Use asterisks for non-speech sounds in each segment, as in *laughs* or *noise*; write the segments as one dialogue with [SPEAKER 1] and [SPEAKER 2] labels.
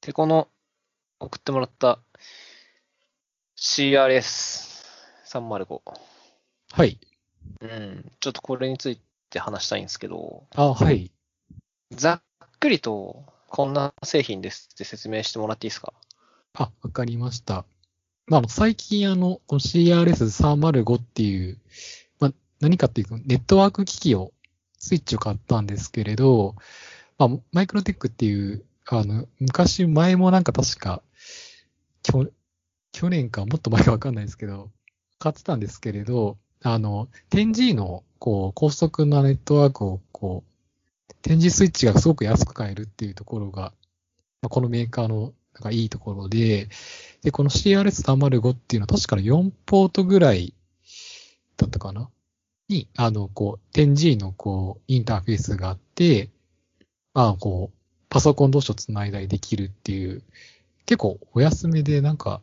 [SPEAKER 1] で、この送ってもらった CRS305。
[SPEAKER 2] はい。
[SPEAKER 1] うん。ちょっとこれについて話したいんですけど、
[SPEAKER 2] あ、はい。
[SPEAKER 1] ざっくりとこんな製品ですって説明してもらっていいですか？
[SPEAKER 2] あ、わかりました。まあ、最近あの、この CRS305 っていう、まあ、何かっていうと、ネットワーク機器を、スイッチを買ったんですけれど、まあ、マイクロテックっていう、あの、昔前もなんか確か、きょ去年かもっと前かわかんないですけど、買ってたんですけれど、あの、10G の、こう、高速なネットワークを、こう、10G スイッチがすごく安く買えるっていうところが、まあ、このメーカーのなんかいいところで、で、この CRS305 っていうのは確か4ポートぐらいだったかな？に、あの、こう、10G のこう、インターフェースがあって、まあ、こう、パソコン同士をつないだりできるっていう、結構お安めでなんか、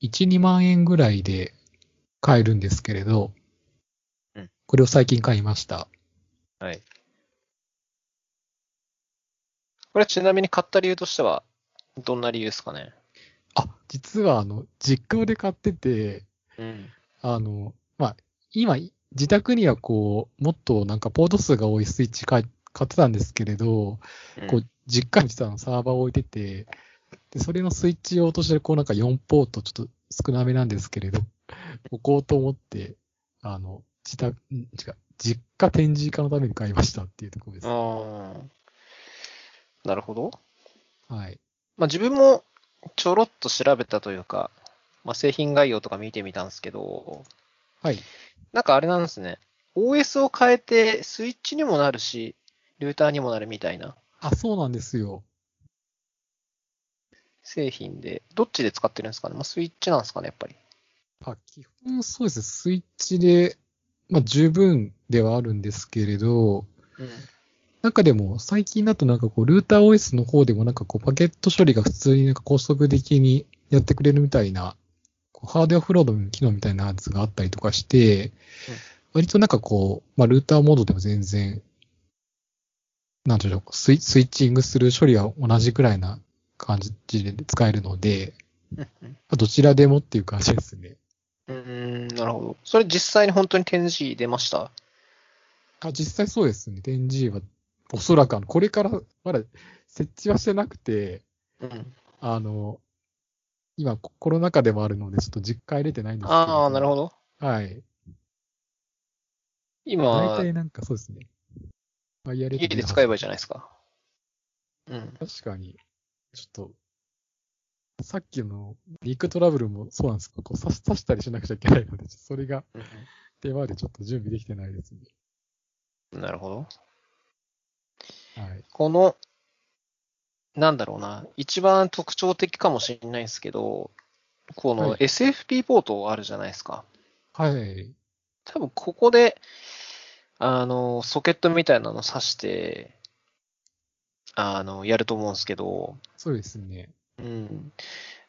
[SPEAKER 2] 1、2万円ぐらいで買えるんですけれど
[SPEAKER 1] うん、
[SPEAKER 2] これを最近買いました。
[SPEAKER 1] はい。これちなみに買った理由としては、どんな理由ですかね？
[SPEAKER 2] あ、実はあの、実家で買ってて、
[SPEAKER 1] うん。
[SPEAKER 2] あの、まあ、今、自宅にはこう、もっとなんかポート数が多いスイッチ買い買ってたんですけれど、こう、実家に実はあのサーバーを置いてて、で、それのスイッチ用としてこうなんか4ポートちょっと少なめなんですけれど、置こうと思って、あの、自宅、ん違う、実家展示化のために買いましたっていうところです。
[SPEAKER 1] ああ。なるほど。
[SPEAKER 2] はい。
[SPEAKER 1] まあ自分もちょろっと調べたというか、まあ製品概要とか見てみたんですけど、
[SPEAKER 2] はい。
[SPEAKER 1] なんかあれなんですね。OS を変えてスイッチにもなるし、ルーターにもなるみたいな
[SPEAKER 2] あ、そうなんですよ。
[SPEAKER 1] 製品で、どっちで使ってるんですかね？まあスイッチなんですかね、やっぱり。
[SPEAKER 2] あ、基本そうですね。スイッチで、まあ十分ではあるんですけれど、
[SPEAKER 1] うん。
[SPEAKER 2] 中でも最近だとなんかこう、ルーター OS の方でもなんかこう、パケット処理が普通になんか高速的にやってくれるみたいな、こうハードウェアフロードの機能みたいなやつがあったりとかして、割となんかこう、まあルーターモードでも全然、なんていうの、スイスイッチングする処理は同じくらいな感じで使えるので、*laughs* どちらでもっていう感じですね。
[SPEAKER 1] うん、うんなるほど。それ実際に本当に展示出ました？
[SPEAKER 2] あ、実際そうですね。10G は、おそらくあの、これからまだ設置はしてなくて、
[SPEAKER 1] うん。
[SPEAKER 2] あの、今ココロナ禍でもあるので、ちょっと実家入れてないんですけど。
[SPEAKER 1] ああ、なるほど。
[SPEAKER 2] ど。はい。大
[SPEAKER 1] 今、
[SPEAKER 2] 体なんかそうですね。ワイヤレス
[SPEAKER 1] 家で使えばいいじゃないですか。うん。
[SPEAKER 2] 確かに、ちょっと、さっきのリークトラブルもそうなんですけど、こう刺し刺したりしなくちゃいけないので、それが手間でちょっと準備できてないですね。
[SPEAKER 1] なるほど。
[SPEAKER 2] はい。
[SPEAKER 1] この、なんだろうな、一番特徴的かもしれないですけど、この
[SPEAKER 2] はい
[SPEAKER 1] SFP ポートあるじゃないですか。
[SPEAKER 2] はい。
[SPEAKER 1] 多分ここで、あの、ソケットみたいなの挿して、あの、やると思うんですけど、
[SPEAKER 2] そうですね。
[SPEAKER 1] うん。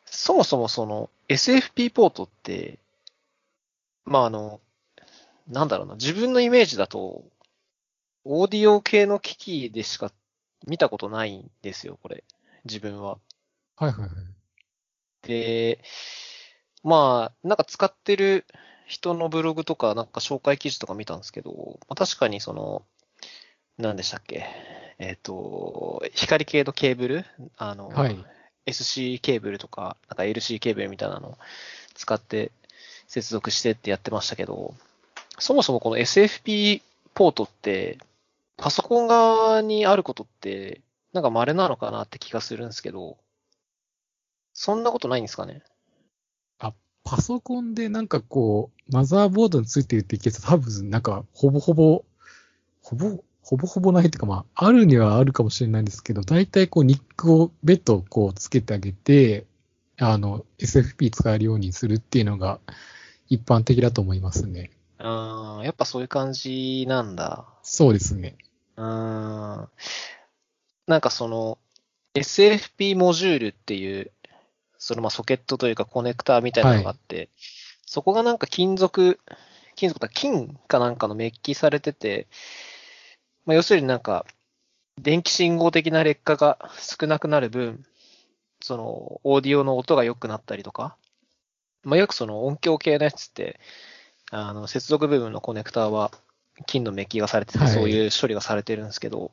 [SPEAKER 1] そもそもその SFP ポートって、まああの、なんだろうな、自分のイメージだと、オーディオ系の機器でしか見たことないんですよ、これ。自分は。
[SPEAKER 2] はいはいはい。
[SPEAKER 1] で、まあ、なんか使ってる人のブログとか、なんか紹介記事とか見たんですけど、まあ、確かにその、何でしたっけ、えっ、と、光系のケーブル？あの、
[SPEAKER 2] はい。
[SPEAKER 1] SC ケーブルとか、なんか LC ケーブルみたいなのを使って接続してってやってましたけど、そもそもこの SFP ポートって、パソコン側にあることって、なんか稀なのかなって気がするんですけど、そんなことないんですかね？
[SPEAKER 2] パソコンでなんかこう、マザーボードについてるってケース多分なんかほぼほぼ、ほぼ、ほぼほぼないっていうかまあ、あるにはあるかもしれないんですけど、大体こうニックを、ベッドをこうつけてあげて、あの、SFP 使えるようにするっていうのが一般的だと思いますね。
[SPEAKER 1] あーやっぱそういう感じなんだ。
[SPEAKER 2] そうですね。
[SPEAKER 1] うーん。なんかその SFP モジュールっていう、そのまあソケットというかコネクターみたいなのがあって、そこがなんか金属、金属だ、金かなんかのメッキされてて、まあ要するになんか、電気信号的な劣化が少なくなる分、その、オーディオの音が良くなったりとか、まあ、よくその音響系のやつって、あの、接続部分のコネクターは金のメッキがされてて、
[SPEAKER 2] はい。
[SPEAKER 1] そういう処理がされてるんですけど、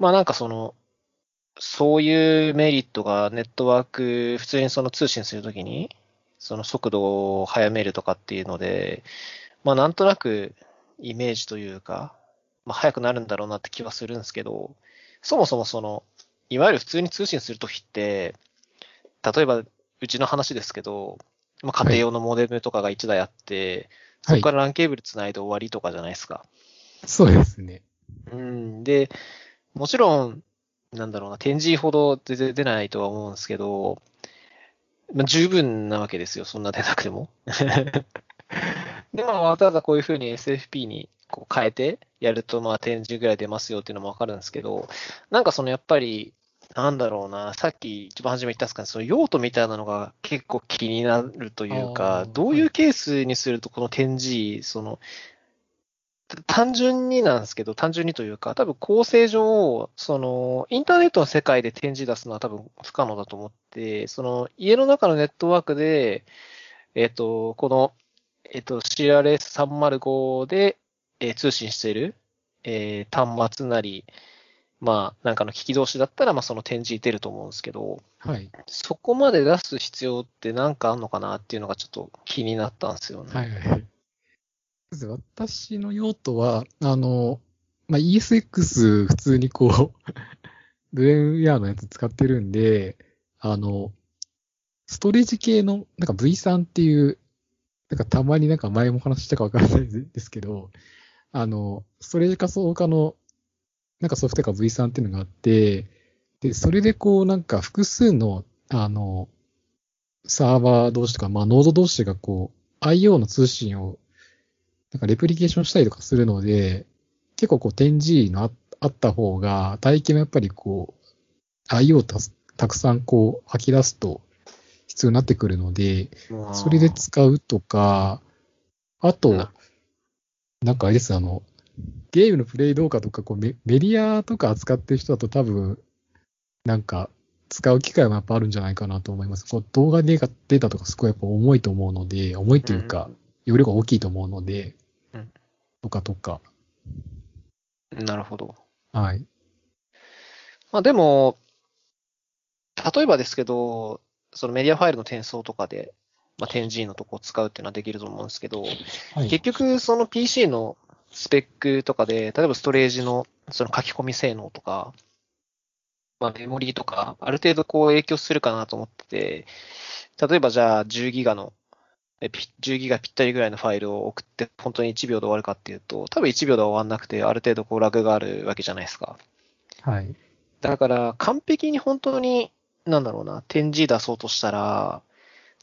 [SPEAKER 1] まあなんかその、そういうメリットがネットワーク、普通にその通信するときに、その速度を速めるとかっていうので、まあなんとなくイメージというか、まあ速くなるんだろうなって気はするんですけど、そもそもその、いわゆる普通に通信するときって、例えばうちの話ですけど、まあ家庭用のモデルとかが1台あって、そ
[SPEAKER 2] はい
[SPEAKER 1] こか。ら LAN ケーブルつないで終わりとかじゃないですか。
[SPEAKER 2] そうですね。
[SPEAKER 1] うん。で、もちろん、なんだろうな、10G ほど全然出ないとは思うんですけど、まあ、十分なわけですよ、そんな出なくても。*laughs* で、まあ、わざわざこういうふうに SFP にこう変えてやると、まあ、10G ぐらい出ますよっていうのもわかるんですけど、なんかそのやっぱり、なんだろうな、さっき一番初め言ったんですかね、その用途みたいなのが結構気になるという
[SPEAKER 2] あ
[SPEAKER 1] か、
[SPEAKER 2] ー
[SPEAKER 1] どういうケースにするとこの 10G、その、単純になんですけど、単純にというか、多分構成上、その、インターネットの世界で展示出すのは多分不可能だと思って、その、家の中のネットワークで、えっ、と、この、えっ、と、CRS305 で、えー通信している、えー端末なり、まあ、なんかの機器同士だったら、まあ、その展示出ると思うんですけど、
[SPEAKER 2] はい。
[SPEAKER 1] そこまで出す必要ってなんかあんのかなっていうのがちょっと気になったんですよね。
[SPEAKER 2] はいはい私の用途は、あの、まあ、ESX 普通にこう、*laughs* ドレンウェアのやつ使ってるんで、あの、ストレージ系の、なんか V3 っていう、なんかたまになんか前も話したかわからないですけど、あの、ストレージ仮想化の、なんかソフトが V3 っていうのがあって、で、それでこうなんか複数の、あの、サーバー同士とか、まあノード同士がこう、IO の通信を、なんかレプリケーションしたりとかするので、結構こう 10G のああった方が、帯域もやっぱりこう、IO をたすたくさんこう吐き出すと必要になってくるので、
[SPEAKER 1] まあ。
[SPEAKER 2] それで使うとか、あと
[SPEAKER 1] な、
[SPEAKER 2] なんかあれです、あの、ゲームのプレイ動画とかこうメメディアとか扱ってる人だと多分、なんか、使う機会もやっぱあるんじゃないかなと思います。こう動画データとかすごいやっぱ重いと思うので、重いというか、容量が大きいと思うので
[SPEAKER 1] うん、
[SPEAKER 2] とかとか、
[SPEAKER 1] なるほど。
[SPEAKER 2] はい。
[SPEAKER 1] まあでも、例えばですけど、そのメディアファイルの転送とかで、まあ、10G のとこを使うっていうのはできると思うんですけど、
[SPEAKER 2] はい
[SPEAKER 1] 結局その PC のスペックとかで、例えばストレージのその書き込み性能とか、まあメモリーとか、ある程度こう影響するかなと思ってて、例えばじゃあ10ギガの、10ギガぴったりぐらいのファイルを送って本当に1秒で終わるかっていうと、多分1秒では終わんなくて、ある程度こうラグがあるわけじゃないですか。
[SPEAKER 2] はい。
[SPEAKER 1] だから、完璧に本当に、なんだろうな、点字出そうとしたら、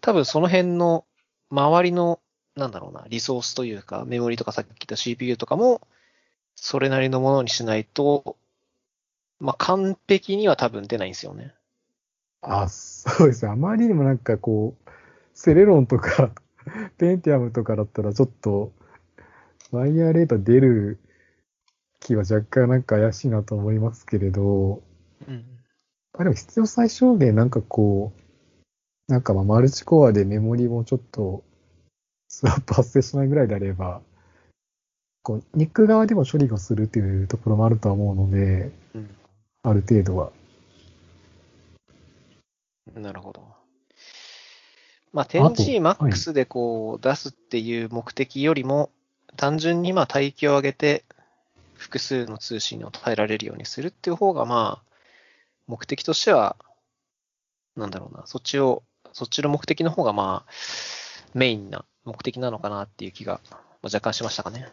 [SPEAKER 1] 多分その辺の周りの、なんだろうな、リソースというか、メモリとかさっき言った CPU とかも、それなりのものにしないと、まあ、完璧には多分出ないんですよね。
[SPEAKER 2] あ、そうですね。あまりにもなんかこう、セレロンとか、*laughs* ペンティアムとかだったらちょっと、ワイヤーレート出る気は若干なんか怪しいなと思いますけれど、
[SPEAKER 1] うん。
[SPEAKER 2] あでも必要最小限なんかこう、なんかまあマルチコアでメモリもちょっとスワップ発生しないぐらいであれば、こう、ニック側でも処理をするっていうところもあるとは思うので、
[SPEAKER 1] うん。
[SPEAKER 2] ある程度は。
[SPEAKER 1] なるほど。まあ、
[SPEAKER 2] と
[SPEAKER 1] 10GMAX でこう出すっていう目的よりも、単純にまあ帯域を上げて複数の通信を耐えられるようにするっていう方がまあ、目的としては、なんだろうな、そっちを、そっちの目的の方がまあ、メインな目的なのかなっていう気がまあ若干しましたかね。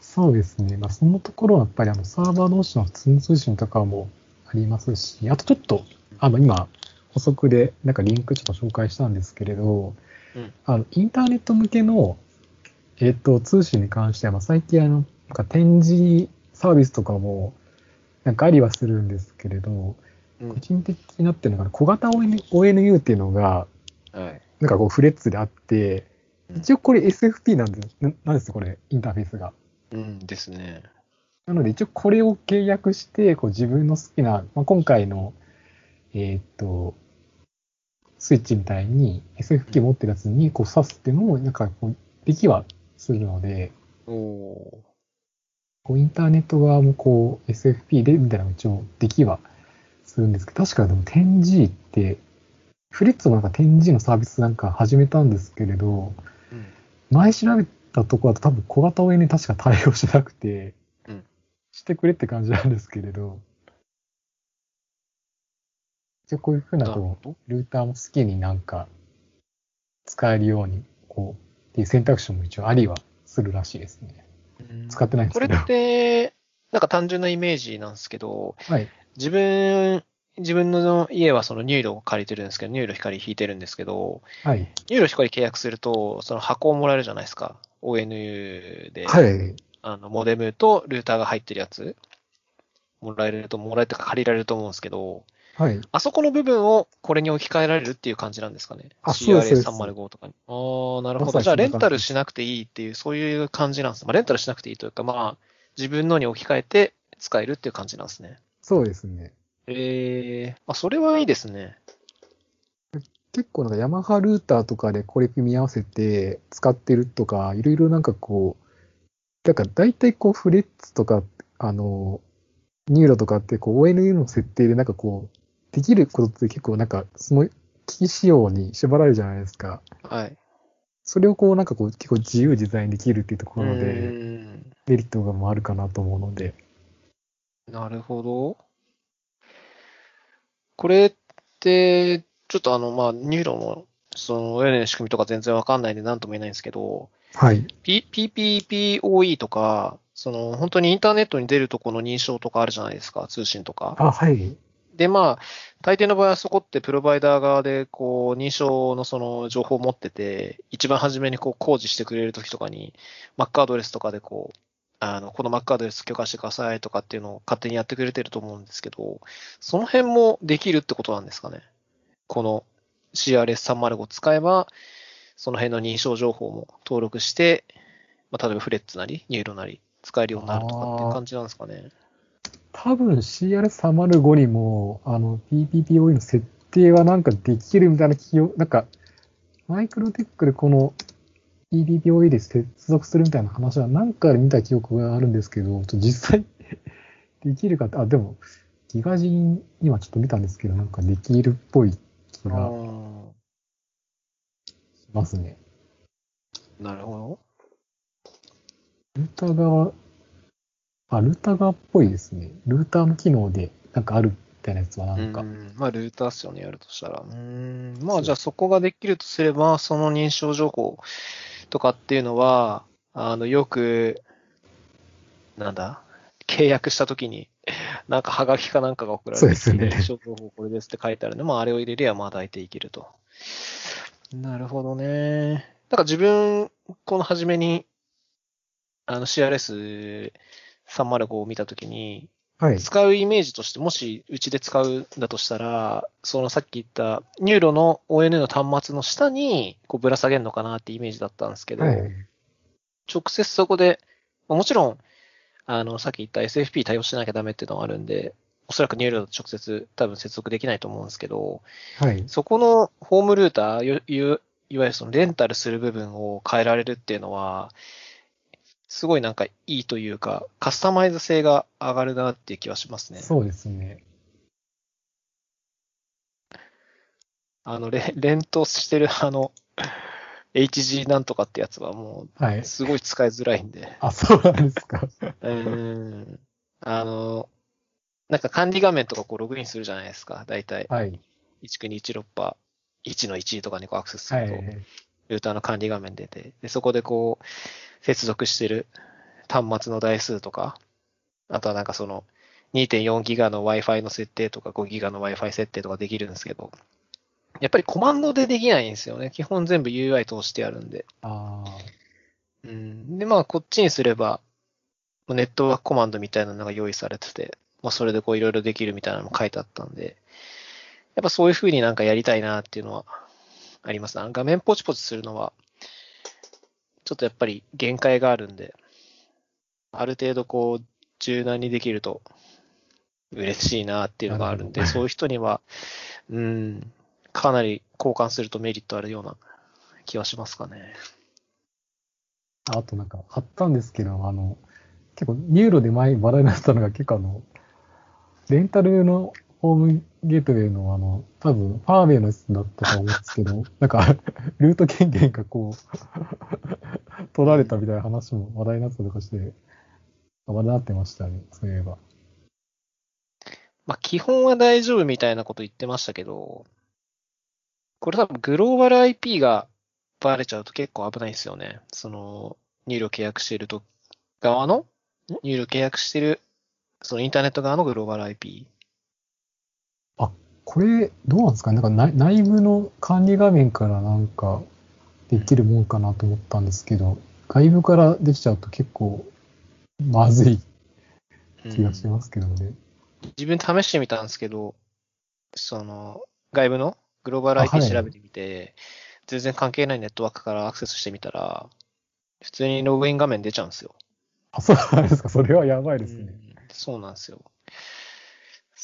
[SPEAKER 2] そうですね。まあ、そのところはやっぱりあのサーバー同士の普通の通信とかもありますし、あとちょっと、あの今、補足でなんかリンクちょっと紹介したんですけれど、
[SPEAKER 1] うん
[SPEAKER 2] あのインターネット向けの、えっと、通信に関しては、まあ、最近あの、なんか展示サービスとかも、なんかありはするんですけれど、
[SPEAKER 1] うん
[SPEAKER 2] 個人的になってるのが、小型 ON ONU っていうのが、
[SPEAKER 1] はい。
[SPEAKER 2] なんかこうフレッツであって、
[SPEAKER 1] うん
[SPEAKER 2] 一応これ SFP なんです、ななんですよ、これ、インターフェースが。
[SPEAKER 1] うんですね。
[SPEAKER 2] なので一応これを契約して、こう自分の好きな、まあ、今回のえーっと、スイッチみたいに SF キー持ってるやつにこう挿すっていうのも、なんかこう、できはするので、
[SPEAKER 1] おお
[SPEAKER 2] こうインターネット側もこう SFP でみたいなのが一応できはするんですけど、確かでも 10G って、フレッツもなんか 10G のサービスなんか始めたんですけれど、
[SPEAKER 1] ー。うん。
[SPEAKER 2] 前調べたところだと多分小型 ON に確か対応しなくて、
[SPEAKER 1] うん
[SPEAKER 2] してくれって感じなんですけれど、じゃあこういうふうなこう。ルーターも好きになんか使えるように、こう、っていう選択肢も一応ありはするらしいですね。使ってないんです
[SPEAKER 1] これ
[SPEAKER 2] けど。
[SPEAKER 1] って、なんか単純なイメージなんですけど、
[SPEAKER 2] はい。
[SPEAKER 1] 自分、自分の家はその NURO を借りてるんですけど、 NURO 光引いてるんですけど、
[SPEAKER 2] はい。
[SPEAKER 1] ニューロ光契約すると、その箱をもらえるじゃないですか。ONU で、
[SPEAKER 2] はい。
[SPEAKER 1] あの、モデムとルーターが入ってるやつ、もらえると、もらえるとか借りられると思うんですけど、
[SPEAKER 2] はい。
[SPEAKER 1] あそこの部分をこれに置き換えられるっていう感じなんですかね。
[SPEAKER 2] あそうですそうです
[SPEAKER 1] CRA305 とかに。ああ、なるほど。
[SPEAKER 2] ま
[SPEAKER 1] じゃあ、レンタルしなくていいっていう、そういう感じなんです。まあ、レンタルしなくていいというか、まあ、自分のに置き換えて使えるっていう感じなんですね。
[SPEAKER 2] そうですね。
[SPEAKER 1] ええあ、それはいいですね。
[SPEAKER 2] 結構なんかヤマハルーターとかでこれ組み合わせて使ってるとか、いろいろなんかこう、だから大体こうフレッツとか、あの、 NURO とかってこう ONU の設定でなんかこう、できることって結構なんかその機器仕様に縛られるじゃないですか。
[SPEAKER 1] はい。
[SPEAKER 2] それをこうなんかこう結構自由自在にできるっていうところ
[SPEAKER 1] う
[SPEAKER 2] で、メリットがもあるかなと思うので。
[SPEAKER 1] なるほど。これって、ちょっとあの、まあ、 NURO の、その、親の仕組みとか全然わかんないんで何とも言えないんですけど、
[SPEAKER 2] はい。
[SPEAKER 1] P、PPPoE とか、その、本当にインターネットに出るとこの認証とかあるじゃないですか、通信とか。
[SPEAKER 2] あ、はい。
[SPEAKER 1] で、まあ、大抵の場合はそこってプロバイダー側で、こう、認証のその情報を持ってて、一番初めにこう、工事してくれるときとかに、Mac アドレスとかでこう、あの、この Mac アドレス許可してくださいとかっていうのを勝手にやってくれてると思うんですけど、その辺もできるってことなんですかね？この CRS305 使えば、その辺の認証情報も登録して、まあ、例えばフレッツなり、 NURO なり、使えるようになるとかっていう感じなんですかね？
[SPEAKER 2] 多分 CR305 にも、あの、PPPoE の設定はなんかできるみたいな記憶、なんか、 MikroTik でこの PPPoE で接続するみたいな話は何かで見た記憶があるんですけど、実際 *laughs* できるかって、あ、でも、ギガ人今ちょっと見たんですけど、なんかできるっぽい気が
[SPEAKER 1] あ
[SPEAKER 2] しますね。
[SPEAKER 1] ーなるほど。
[SPEAKER 2] ルーター側、あ、ルーター側っぽいですね。ルーターの機能でなんかあるみたいなやつはなんか、
[SPEAKER 1] うん、まあ、ルーターっすよね、やるとしたら。うん、まあ、じゃあそこができるとすれば、その認証情報とかっていうのは、あの、よく、なんだ、契約したときに、*laughs* なんか、はがきかなんかが送られて
[SPEAKER 2] そうですよね
[SPEAKER 1] 認証情報これですって書いてあるんで、まあ、あれを入れりゃ、まあ、大体いけると。なるほどね。だから自分、この初めに、あの、CRS305 を見たときに、
[SPEAKER 2] はい。
[SPEAKER 1] 使うイメージとして、もしうちで使うんだとしたら、そのさっき言ったニューロの ON の端末の下にこうぶら下げるのかなってイメージだったんですけど、
[SPEAKER 2] はい。
[SPEAKER 1] 直接そこで、まあもちろん、あの、さっき言った SFP 対応しなきゃダメっていうのはあるんで、おそらくニューロだと直接多分接続できないと思うんですけど、
[SPEAKER 2] はい。
[SPEAKER 1] そこのホームルーター、いわゆるそのレンタルする部分を変えられるっていうのは、すごいなんかいいというか、カスタマイズ性が上がるなっていう気はしますね。
[SPEAKER 2] そうですね。
[SPEAKER 1] あの、レ連投してるあの、HG なんとかってやつはも
[SPEAKER 2] はい。
[SPEAKER 1] う、すごい使いづらいんで。
[SPEAKER 2] あ、そうなんですか。
[SPEAKER 1] うーん。あの、なんか管理画面とかこうログインするじゃないですか。だいたい
[SPEAKER 2] はい。
[SPEAKER 1] 19216パー、1の1とかにこうアクセスす
[SPEAKER 2] は
[SPEAKER 1] ると、
[SPEAKER 2] い。
[SPEAKER 1] ルーターの管理画面出て、で、そこでこう、接続してる端末の台数とか、あとはなんかその、2.4ギガの Wi-Fi の設定とか5ギガの Wi-Fi 設定とかできるんですけど、やっぱりコマンドでできないんですよね。基本全部 UI 通してやるんで。
[SPEAKER 2] あ
[SPEAKER 1] うん。で、まあ、こっちにすれば、ネットワークコマンドみたいなのが用意されてて、まあ、それでこういろいろできるみたいなのも書いてあったんで、やっぱそういう風になんかやりたいなっていうのはありますね。画面ポチポチするのは、ちょっとやっぱり限界があるんで、ある程度こう、柔軟にできると嬉しいなっていうのがあるんで、そういう人には、うん、かなり交換するとメリットあるような気はしますかね。
[SPEAKER 2] あとなんか、貼ったんですけど、あの、結構、ニューロで前話題になったのが結構あの、レンタルのホームゲートウェイのあの、多分、ファーウェイのやつだったと思うんですけど、*laughs* なんか、ルート権限がこう、*laughs* 取られたみたいな話も話題になったとかして、話題になってましたね、そういえば。
[SPEAKER 1] まあ、基本は大丈夫みたいなこと言ってましたけど、これ多分グローバル IP がバレちゃうと結構危ないですよね。その、入力契約していると、側の入力契約している、そのインターネット側のグローバル IP。
[SPEAKER 2] これ、どうなんですかね？なんか内内部の管理画面からなんかできるもんかなと思ったんですけど、外部からできちゃうと結構まずい気がしますけどね。
[SPEAKER 1] 自分試してみたんですけど、その、外部のグローバル
[SPEAKER 2] あはい
[SPEAKER 1] IP 調べてみて、全然関係ないネットワークからアクセスしてみたら、普通にログイン画面出ちゃうんですよ。
[SPEAKER 2] あ、そうなんですか？それはやばいですね。
[SPEAKER 1] うんそうなんですよ。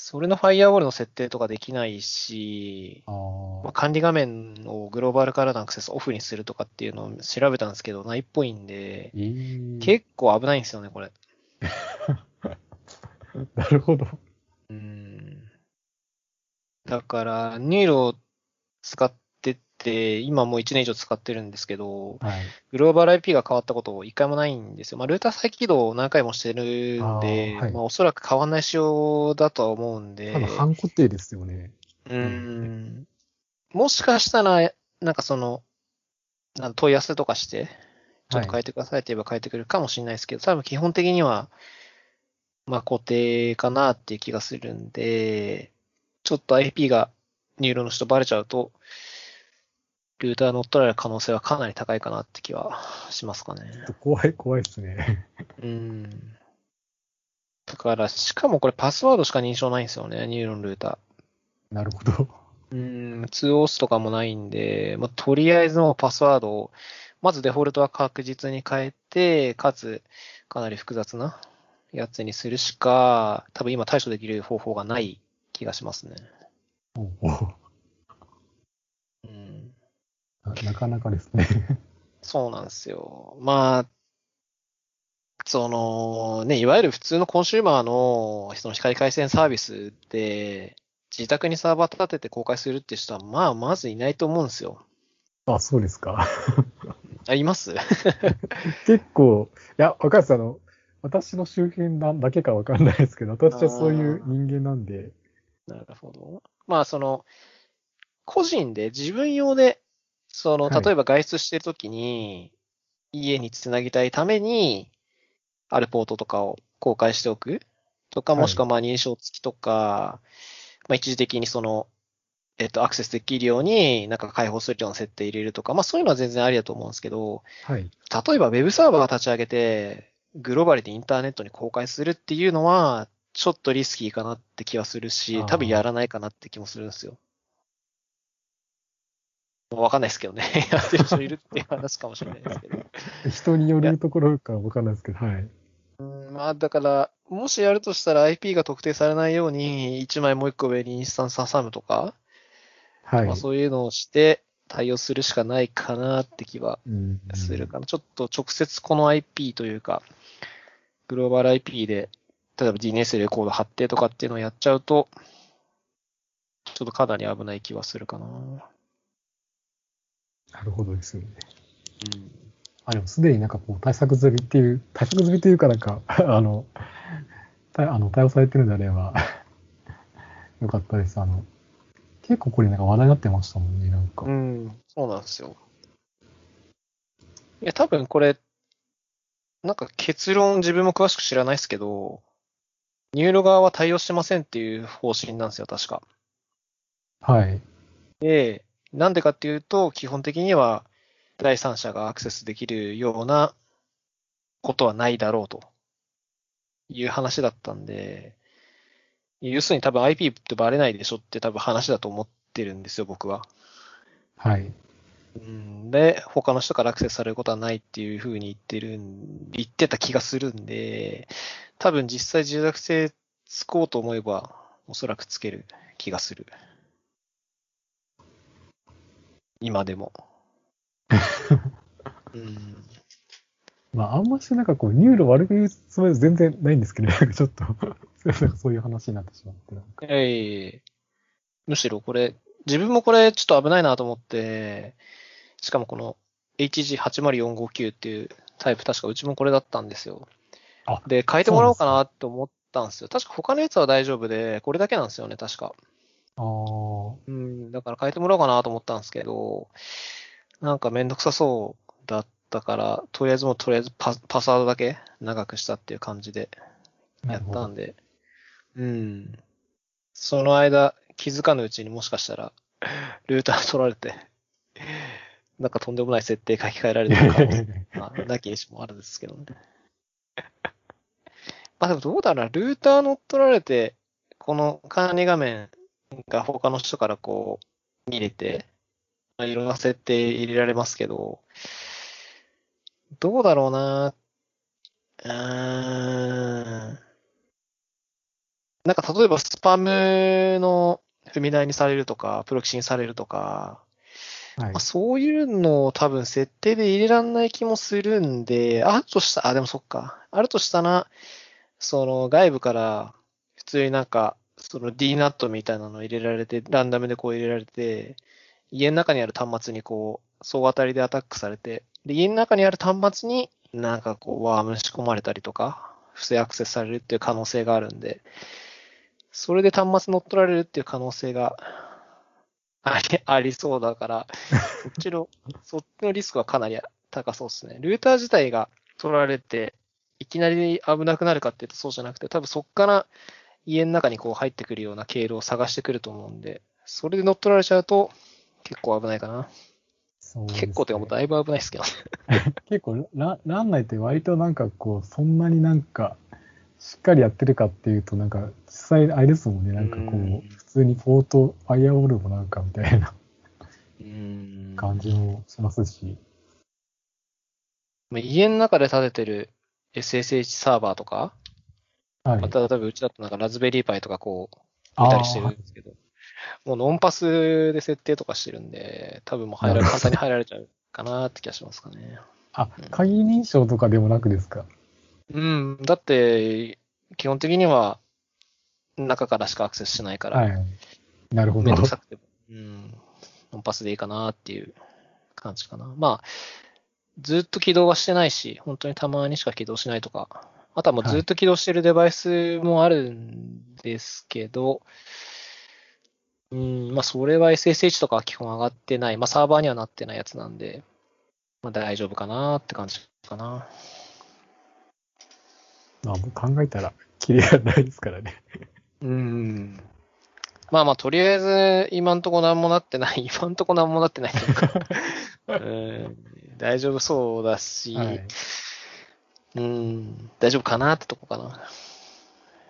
[SPEAKER 1] それのファイアウォールの設定とかできないし、
[SPEAKER 2] あ
[SPEAKER 1] まあ、
[SPEAKER 2] あ。
[SPEAKER 1] 管理画面をグローバルからのアクセスオフにするとかっていうのを調べたんですけど、ないっぽいんで、
[SPEAKER 2] えー
[SPEAKER 1] 結構危ないんですよね、これ。*laughs*
[SPEAKER 2] なるほど。
[SPEAKER 1] うん。だから、ニューロを使っ今もう1年以上使ってるんですけど、
[SPEAKER 2] はい。
[SPEAKER 1] グローバル IP が変わったこと一回もないんですよ。まあ、ルーター再起動を何回もしてるんで、
[SPEAKER 2] あーはい
[SPEAKER 1] まあ、おそらく変わんない仕様だとは思うんで、
[SPEAKER 2] 多分半固定ですよね。
[SPEAKER 1] うーん。もしかしたら、なんかその、なん問い合わせとかして、ちょっと変えてくださいって言えば変えてくれるかもしれないですけど、多分基本的には、まあ固定かなっていう気がするんで、ちょっと IP がニューロの人バレちゃうと、ルーター乗っ取られる可能性はかなり高いかなって気はしますかね。
[SPEAKER 2] 怖い、怖いですね。
[SPEAKER 1] うん。だから、しかもこれパスワードしか認証ないんですよね、ニューロンルーター。
[SPEAKER 2] なるほど。
[SPEAKER 1] うん、2OS とかもないんで、まあ、とりあえずのパスワードを、まずデフォルトは確実に変えて、かつ、かなり複雑なやつにするしか、多分今対処できる方法がない気がしますね。
[SPEAKER 2] おうおななかなかですね。*laughs*
[SPEAKER 1] そうなんですよ。まあ、その、ね、いわゆる普通のコンシューマーの、その光回線サービスで、自宅にサーバー立てて公開するって人は、まあ、まずいないと思うんですよ。
[SPEAKER 2] あ、そうですか。*laughs*
[SPEAKER 1] あ、います？*laughs*
[SPEAKER 2] 結構、いや、わかんないです。あの、私の周辺なんだけかわかんないですけど、私はそういう人間なんで、
[SPEAKER 1] なるほど。まあ、その、個人で自分用で、その、
[SPEAKER 2] はい
[SPEAKER 1] 例えば外出してるときに、家につなぎたいために、あるポートとかを公開しておくとか、
[SPEAKER 2] はい
[SPEAKER 1] もしくはまあ認証付きとか、まあ一時的にその、えっと、アクセスできるように、なんか開放するような設定入れるとか、まあそういうのは全然ありだと思うんですけど、
[SPEAKER 2] はい。
[SPEAKER 1] 例えば Web サーバー立ち上げて、グローバルでインターネットに公開するっていうのは、ちょっとリスキーかなって気はするし多分やらないかなって気もするんですよ。わかんないですけどね。*laughs* やってる人いるっていう話かもしれないですけど。*laughs*
[SPEAKER 2] 人によるところかわかんないですけど、はい。
[SPEAKER 1] うんまあだから、もしやるとしたら IP が特定されないように、1枚もう1個上にインスタンス挟むとか、
[SPEAKER 2] はい。
[SPEAKER 1] まあそういうのをして対応するしかないかなって気は
[SPEAKER 2] うん
[SPEAKER 1] するかな。ちょっと直接この IP というか、グローバル IP で、例えば DNS レコード貼ってとかっていうのをやっちゃうと、ちょっとかなり危ない気はするかな。
[SPEAKER 2] なるほどですよね。
[SPEAKER 1] うん。
[SPEAKER 2] あ、でもすでになんかこう対策済みっていう、対策済みというかなんか、*laughs* あの、たあの対応されてるんであれば、*laughs* よかったです。あの、結構これなんか話題になってましたもんね、なんか。
[SPEAKER 1] うん、そうなんですよ。いや、多分これ、なんか結論自分も詳しく知らないですけど、ニューロ側は対応してませんっていう方針なんですよ、確か。
[SPEAKER 2] はい。
[SPEAKER 1] で、なんでかっていうと、基本的には第三者がアクセスできるようなことはないだろうという話だったんで、要するに多分 IP ってバレないでしょって多分話だと思ってるんですよ、僕は。
[SPEAKER 2] はい。
[SPEAKER 1] うんで、他の人からアクセスされることはないっていうふうに言ってるん、言ってた気がするんで、多分実際脆弱性つこうと思えば、おそらくつける気がする。今でも。*laughs* うん。
[SPEAKER 2] まあ、あんましなんかこう、ニューロ悪く言うつもりは全然ないんですけど、なんかちょっと、*laughs* そういう話になってしまって。
[SPEAKER 1] ええむしろこれ、自分もこれちょっと危ないなと思って、しかもこの HG80459 っていうタイプ、確かうちもこれだったんですよ。
[SPEAKER 2] あ
[SPEAKER 1] で、変えてもらおうかなって思ったんですよ。確か他のやつは大丈夫で、これだけなんですよね、確か。
[SPEAKER 2] ああ、
[SPEAKER 1] うん、だから変えてもらおうかなと思ったんですけど、なんかめんどくさそうだったから、とりあえずもうとりあえずパパスワードだけ長くしたっていう感じでやったんで、うん。その間、気づかぬうちにもしかしたら、ルーター取られて、なんかとんでもない設定書き換えられてるかも、*laughs* まあ、なきにしもあるんですけどね。まあでもどうだろうな、ルーター乗っ取られて、この管理画面が他の人からこう、見れて、まあ、いろんな設定入れられますけど、どうだろうな、うーん。なんか例えばスパムの踏み台にされるとか、プロキシにされるとか、
[SPEAKER 2] はい
[SPEAKER 1] まあ、。そういうのを多分設定で入れらんない気もするんで、あるとした、あ、でもそっか。あるとしたら、その外部から普通になんか、その DNAT みたいなの入れられて、ランダムでこう入れられて、家の中にある端末にこう、総当たりでアタックされて、で、家の中にある端末になんかこう、ワーム仕込まれたりとか、不正アクセスされるっていう可能性があるんで、それで端末乗っ取られるっていう可能性があり、ありそうだから、そっちの、*laughs* そっちのリスクはかなり高そうですね。ルーター自体が取られて、いきなり危なくなるかっていうとそうじゃなくて、多分そっから家の中にこう入ってくるような経路を探してくると思うんで、それで乗っ取られちゃうと結構危ないかな。
[SPEAKER 2] ね
[SPEAKER 1] 結構ってかもうだいぶ危ないですけどね。*laughs*
[SPEAKER 2] 結構ラ、ランナイって割となんかこう、そんなになんか、しっかりやってるかっていうと、なんか、実際あれですもんね、なんかこ
[SPEAKER 1] う
[SPEAKER 2] 普通にポート、ファイアウォールもなんかみたいな
[SPEAKER 1] うん
[SPEAKER 2] 感じもしますし。
[SPEAKER 1] まあ家の中で立ててる SSH サーバーとか、
[SPEAKER 2] はい。
[SPEAKER 1] また例えばうちだとなんかラズベリーパイとかこう、見たりしてるんですけど、もうノンパスで設定とかしてるんで、多分もう入ら簡単に入られちゃうかなって気がしますかね。
[SPEAKER 2] あ、鍵認証とかでもなくですか？
[SPEAKER 1] うん、だって、基本的には中からしかアクセスしないから、
[SPEAKER 2] はい。なるほど
[SPEAKER 1] めん。どくさくても、うん、ノンパスでいいかなっていう感じかな。まあ、ずっと起動はしてないし、本当にたまにしか起動しないとか、あとはもうずっと起動してるデバイスもあるんですけど、うん、まあそれは SSH とかは基本上がってない、まあサーバーにはなってないやつなんで、まあ大丈夫かなって感じかな。
[SPEAKER 2] まあ、もう考えたら、キリがないですからね。
[SPEAKER 1] うん。まあまあ、とりあえず、今んとこ何もなってない。*laughs* 今んとこ何もなってないというか *laughs* うん、大丈夫そうだし、
[SPEAKER 2] はい。
[SPEAKER 1] うん、大丈夫かなってとこかな。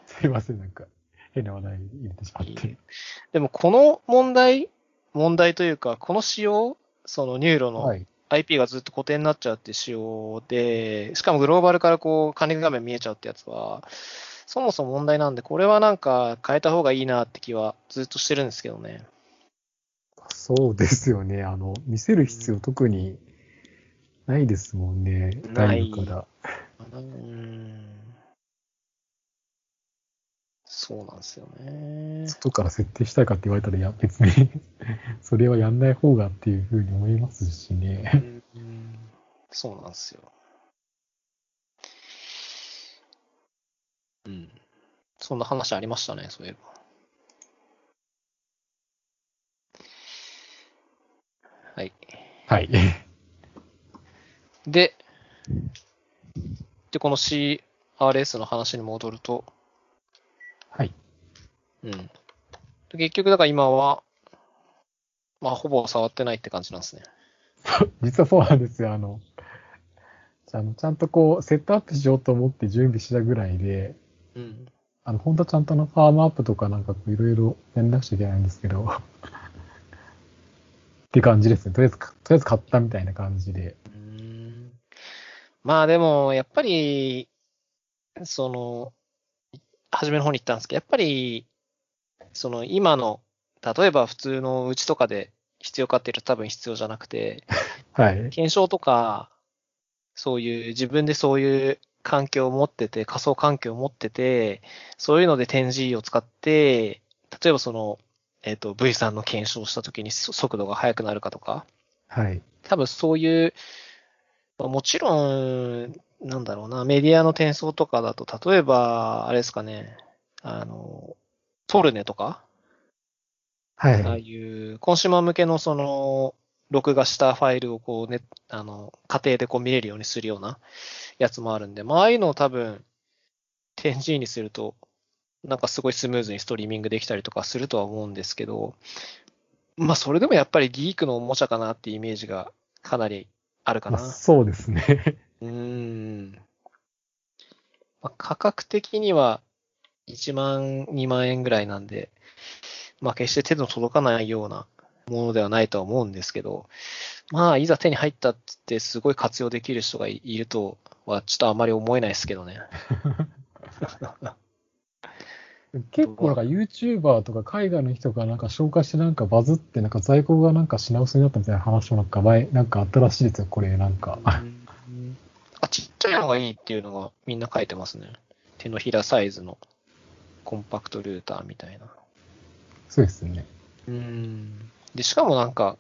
[SPEAKER 2] すいません、なんか、変な話題入れてしまって。
[SPEAKER 1] でも、この問題、問題というか、この仕様、そのニューロの
[SPEAKER 2] はい。
[SPEAKER 1] IP がずっと固定になっちゃうって仕様で、しかもグローバルからこう管理画面見えちゃうってやつは、そもそも問題なんで、これはなんか変えた方がいいなって気はずっとしてるんですけどね。
[SPEAKER 2] そうですよね。あの、見せる必要特にないですもんね。
[SPEAKER 1] ない
[SPEAKER 2] から。
[SPEAKER 1] うーん。そうなんですよね。
[SPEAKER 2] 外から設定したいかって言われたら、いや、別に、それはやんない方がっていうふうに思いますしね。
[SPEAKER 1] うんそうなんですよ。うん。そんな話ありましたね、そういえば。はい。
[SPEAKER 2] はい。
[SPEAKER 1] で、で、この CRS の話に戻ると、
[SPEAKER 2] はい。
[SPEAKER 1] うん。で結局、だから今は、まあ、ほぼ触ってないって感じなんですね。*laughs*
[SPEAKER 2] 実はそうなんですよ。あの、あのちゃんとこう、セットアップしようと思って準備したぐらいで、
[SPEAKER 1] うん。
[SPEAKER 2] あの、本当はちゃんとあの、ファームアップとかなんかこういろいろやんなくちゃいけないんですけど、*laughs* って感じですね。とりあえず、とりあえず買ったみたいな感じで。
[SPEAKER 1] うーんまあでも、やっぱり、その、初めの方に言ったんですけど、やっぱり、その今の、例えば普通のうちとかで必要かっていうと多分必要じゃなくて、*laughs*
[SPEAKER 2] はい。
[SPEAKER 1] 検証とか、そういう自分でそういう環境を持ってて、仮想環境を持ってて、そういうので点 G を使って、例えばその、えっ、と、V3 の検証をした時にそ速度が速くなるかとか、
[SPEAKER 2] はい。
[SPEAKER 1] 多分そういう、まあもちろん、なんだろうな、メディアの転送とかだと、例えば、あれですかね、あの、トルネとか、
[SPEAKER 2] はい。
[SPEAKER 1] ああいうコンシューマー向けのその、録画したファイルをこうね、あの、家庭でこう見れるようにするようなやつもあるんで、まあ、ああいうのを多分、10G にすると、なんかすごいスムーズにストリーミングできたりとかするとは思うんですけど、まあ、それでもやっぱりギークのおもちゃかなっていうイメージがかなりあるかな。
[SPEAKER 2] まあそうですね。
[SPEAKER 1] うーん。まあ、価格的には1万、2万円ぐらいなんで、まあ決して手の届かないようなものではないとは思うんですけど、まあいざ手に入ったって言ってすごい活用できる人がいいるとはちょっとあまり思えないですけどね。*laughs*
[SPEAKER 2] 結構なんか YouTuber とか海外の人がなんか紹介してなんかバズってなんか在庫がなんか品薄になったみたいな話もなんか前、なんかあったらしいですよ、これなんか。
[SPEAKER 1] あ、ちっちゃいのがいいっていうのがみんな書いてますね。手のひらサイズのコンパクトルーターみたいな。
[SPEAKER 2] そうですね。
[SPEAKER 1] うん。で、しかもなんか、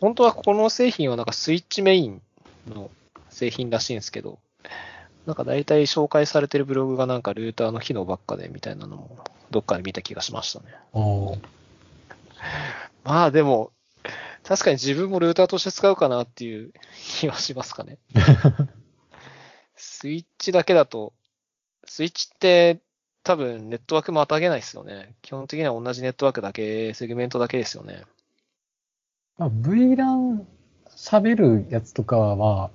[SPEAKER 1] 本当はこの製品はなんかスイッチメインの製品らしいんですけど、なんか大体紹介されてるブログがなんかルーターの機能ばっかでみたいなのもどっかで見た気がしましたね。まあでも、確かに自分もルーターとして使うかなっていう気はしますかね。*laughs* スイッチだけだと、スイッチって多分ネットワークまたげないですよね。基本的には同じネットワークだけ、セグメントだけですよね。
[SPEAKER 2] まあ、VLAN 喋るやつとかはま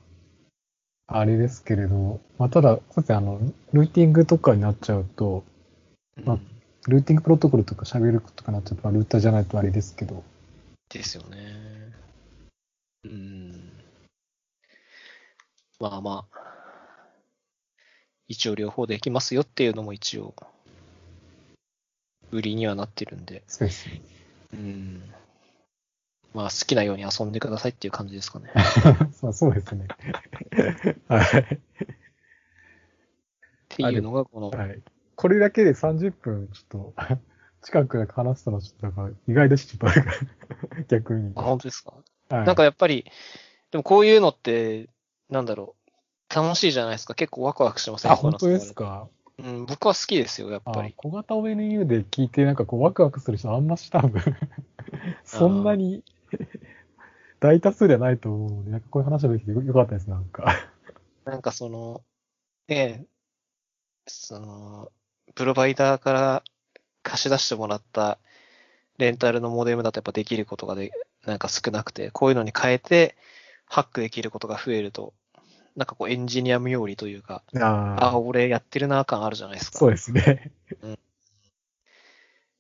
[SPEAKER 2] あ、あれですけれど、まあ、ただ、そうですね、あの、ルーティングとかになっちゃうと、まあ
[SPEAKER 1] うん
[SPEAKER 2] ルーティングプロトコルとか喋るとかなっちゃうと、まあ、ルーターじゃないとあれですけど、
[SPEAKER 1] ですよね。うん。まあまあ。一応両方できますよっていうのも一応、売りにはなってるんで。
[SPEAKER 2] そうですね。
[SPEAKER 1] うん。まあ好きなように遊んでくださいっていう感じですかね。*laughs*
[SPEAKER 2] まあ、そうですね。*laughs* はい。
[SPEAKER 1] っていうのがこの、
[SPEAKER 2] はい。これだけで30分、ちょっと、*laughs* 近くで話したのはちょっとなんか意外でした、ちょっと逆に。
[SPEAKER 1] あ、本当ですか？
[SPEAKER 2] はい、
[SPEAKER 1] なんかやっぱり、でもこういうのって、なんだろう、楽しいじゃないですか。結構ワクワクしてません？
[SPEAKER 2] あ、本当ですか？
[SPEAKER 1] うん、僕は好きですよ、やっぱり。
[SPEAKER 2] あ小型 ONU で聞いて、なんかこう、ワクワクする人あんまし多分、そんなに大多数ではないと思うので、なんかこういう話ができてよよかったです、なんか。
[SPEAKER 1] なんかその、ねえ、その、プロバイダーから貸し出してもらったレンタルのモデムだとやっぱできることがで、なんか少なくて、こういうのに変えて、ハックできることが増えると、なんかこうエンジニア冥利というか、
[SPEAKER 2] あ
[SPEAKER 1] あ、俺やってるな感あるじゃないですか。
[SPEAKER 2] そうですね。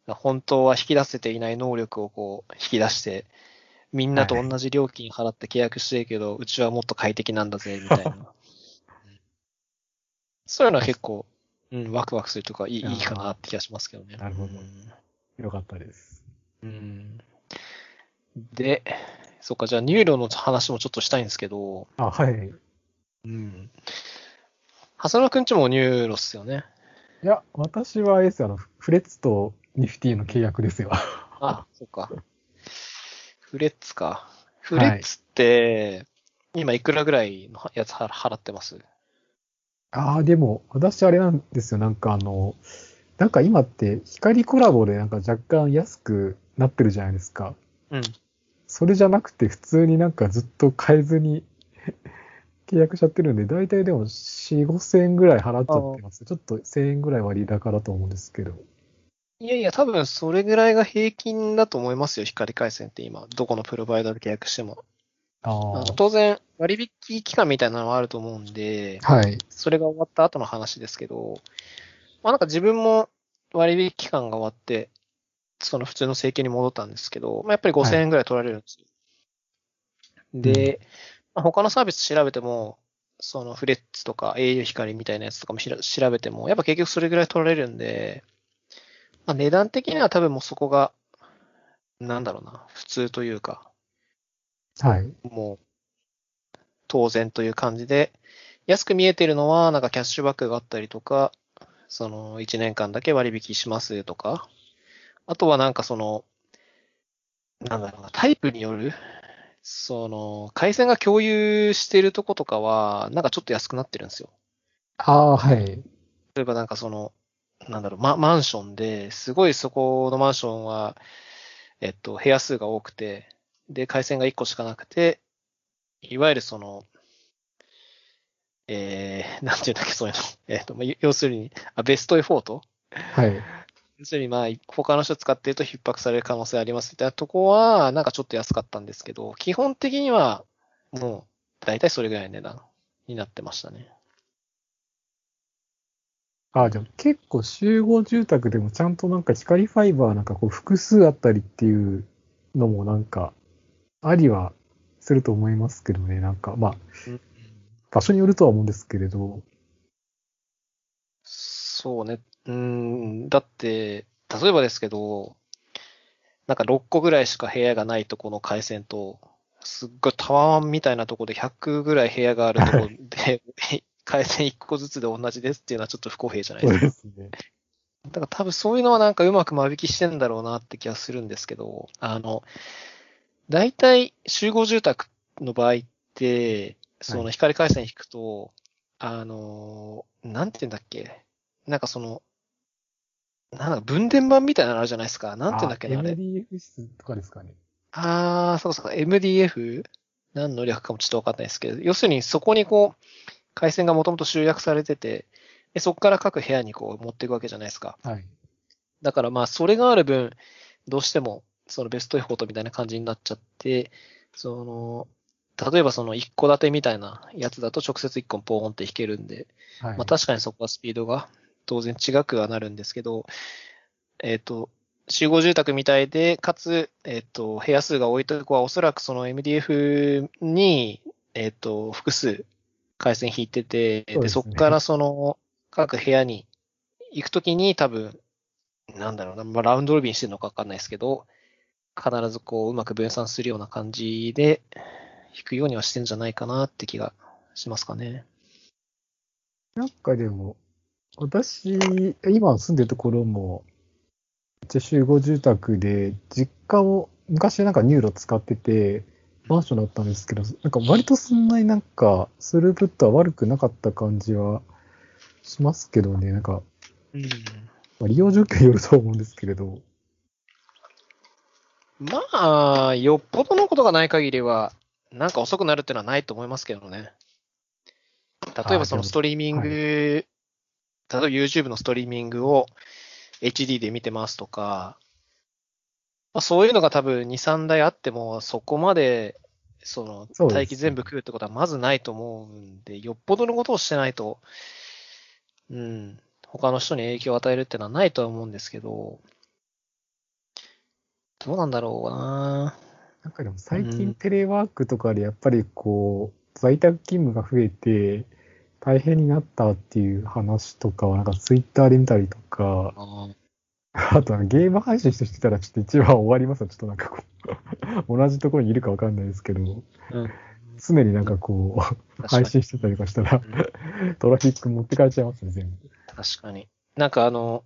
[SPEAKER 1] 本当は引き出せていない能力をこう引き出して、みんなと同じ料金払って契約してるけど、うちはもっと快適なんだぜ、みたいな。う *laughs* んそういうのは結構、うん、ワクワクするとかいい
[SPEAKER 2] い
[SPEAKER 1] いいかなって気がしますけどね。
[SPEAKER 2] なるほどよかったです。
[SPEAKER 1] うん。うんで、そっか、じゃあニューロの話もちょっとしたいんですけど、
[SPEAKER 2] あ、はい。
[SPEAKER 1] うん。浅野くんちもニューロっすよね。
[SPEAKER 2] いや、私はあれですよ、あの、フレッツとニフティの契約ですよ。
[SPEAKER 1] あ、そっか。フレッツか。フレッツって、今いくらぐらいのやつは払ってます？
[SPEAKER 2] ああ、でも、私あれなんですよ、なんかあの、なんか今って光コラボでなんか若干安くなってるじゃないですか。
[SPEAKER 1] うん。
[SPEAKER 2] それじゃなくて普通になんかずっと変えずに *laughs* 契約しちゃってるんで、だいたいでも4、5千円ぐらい払っちゃってます。ちょっと1000円ぐらい割高だと思うんですけど。
[SPEAKER 1] いやいや、多分それぐらいが平均だと思いますよ、光回線って今。どこのプロバイダーで契約しても。
[SPEAKER 2] あ。
[SPEAKER 1] 当然、割引期間みたいなのはあると思うんで、
[SPEAKER 2] はい。
[SPEAKER 1] それが終わった後の話ですけど、まあなんか自分も割引期間が終わって、その普通の請求に戻ったんですけど、まあやっぱり5000円ぐらい取られるんですよ。で、まあ他のサービス調べても、そのフレッツとか au 光みたいなやつとかもしら調べても、やっぱ結局それぐらい取られるんで、まあ、値段的には多分もうそこが、なんだろうな、普通というか、
[SPEAKER 2] はい。
[SPEAKER 1] もう、当然という感じで、安く見えてるのは、なんかキャッシュバックがあったりとか、その1年間だけ割引しますとか、あとはなんかその、なんだろうな、タイプによる、その、回線が共有してるとことかは、なんかちょっと安くなってるんですよ。
[SPEAKER 2] ああ、はい。
[SPEAKER 1] 例えばなんかその、なんだろう、ママンションで、すごいそこのマンションは、えっと、部屋数が多くて、で、回線が1個しかなくて、いわゆるその、えー、なんていうんだっけ、そういうの。*laughs* えっと、まあ要するに、あ、ベストエフォート？
[SPEAKER 2] はい。
[SPEAKER 1] 要するに、まあ、他の人使ってると逼迫される可能性ありますみたいなとこは、なんかちょっと安かったんですけど、基本的には、もう、だいたいそれぐらいの値段になってましたね。
[SPEAKER 2] ああ、じゃあ結構集合住宅でもちゃんとなんか光ファイバーなんかこう複数あったりっていうのもなんか、ありはすると思いますけどね。なんか、まあ、場所によるとは思うんですけれど。
[SPEAKER 1] そうね。うん、だって、例えばですけど、なんか6個ぐらいしか部屋がないとこの回線と、すっごいタワーマンみたいなとこで100ぐらい部屋があるとこで、回線1個ずつで同じですっていうのはちょっと不公平じゃない
[SPEAKER 2] そう
[SPEAKER 1] ですか。
[SPEAKER 2] ですね。
[SPEAKER 1] だから多分そういうのはなんかうまく間引きしてんだろうなって気がするんですけど、あの、大体集合住宅の場合って、その光回線引くと、あの、なんて言うんだっけ？なんかその、なんだ、分電盤みたいなのあるじゃないですか。なんて言うんだっけな、あれ。
[SPEAKER 2] MDF 室とかですかね。
[SPEAKER 1] あー、そうそう、MDF? 何の略かもちょっとわかんないですけど、要するにそこにこう、回線がもともと集約されてて、でそこから各部屋にこう持っていくわけじゃないですか。
[SPEAKER 2] はい。
[SPEAKER 1] だからまあ、それがある分、どうしても、そのベストエフォートみたいな感じになっちゃって、その、例えばその一戸建てみたいなやつだと直接一個ポーンって引けるんで、
[SPEAKER 2] はい。
[SPEAKER 1] まあ確かにそこはスピードが当然違くはなるんですけど、えっ、と、集合住宅みたいで、かつ、えっ、と、部屋数が多いとこはおそらくその MDF に、えっ、と、複数回線引いてて、で、
[SPEAKER 2] そうですね
[SPEAKER 1] そこからその各部屋に行くときに多分、なんだろうな、まあ、ラウンドロビンしてるのかわかんないですけど、必ずこう、うまく分散するような感じで、引くようにはしてんじゃないかなって気がしますかね。
[SPEAKER 2] なんかでも、私、今住んでるところも、めっちゃ集合住宅で、実家を、昔なんかニューロ使ってて、マンションだったんですけど、なんか割とそんなになんか、スループットは悪くなかった感じはしますけどね、なんか、
[SPEAKER 1] うん。
[SPEAKER 2] まあ、利用状況によると思うんですけれど、
[SPEAKER 1] まあ、よっぽどのことがない限りは、なんか遅くなるっていうのはないと思いますけどね。例えばそのストリーミング、例えば YouTube のストリーミングを HD で見てますとか、まあ、そういうのが多分2、3台あっても、そこまで、その待機全部食うってことはまずないと思うんで、よっぽどのことをしてないと、うん、他の人に影響を与えるってのはないとは思うんですけど、どうなんだろうな。
[SPEAKER 2] なんかでも最
[SPEAKER 1] うん
[SPEAKER 2] 近テレワークとかでやっぱりこう、在宅勤務が増えて、大変になったっていう話とかは、なんかツイッターで見たりとか、*laughs* あとはゲーム配信してたらちょっと一番終わりますよちょっとなんかこう、*laughs* 同じところにいるかわかんないですけど、
[SPEAKER 1] うん
[SPEAKER 2] 常になんかこう、配信してたりとかしたら、トラフィック持ってかれちゃいますね、全部。
[SPEAKER 1] 確かに。なんかあの、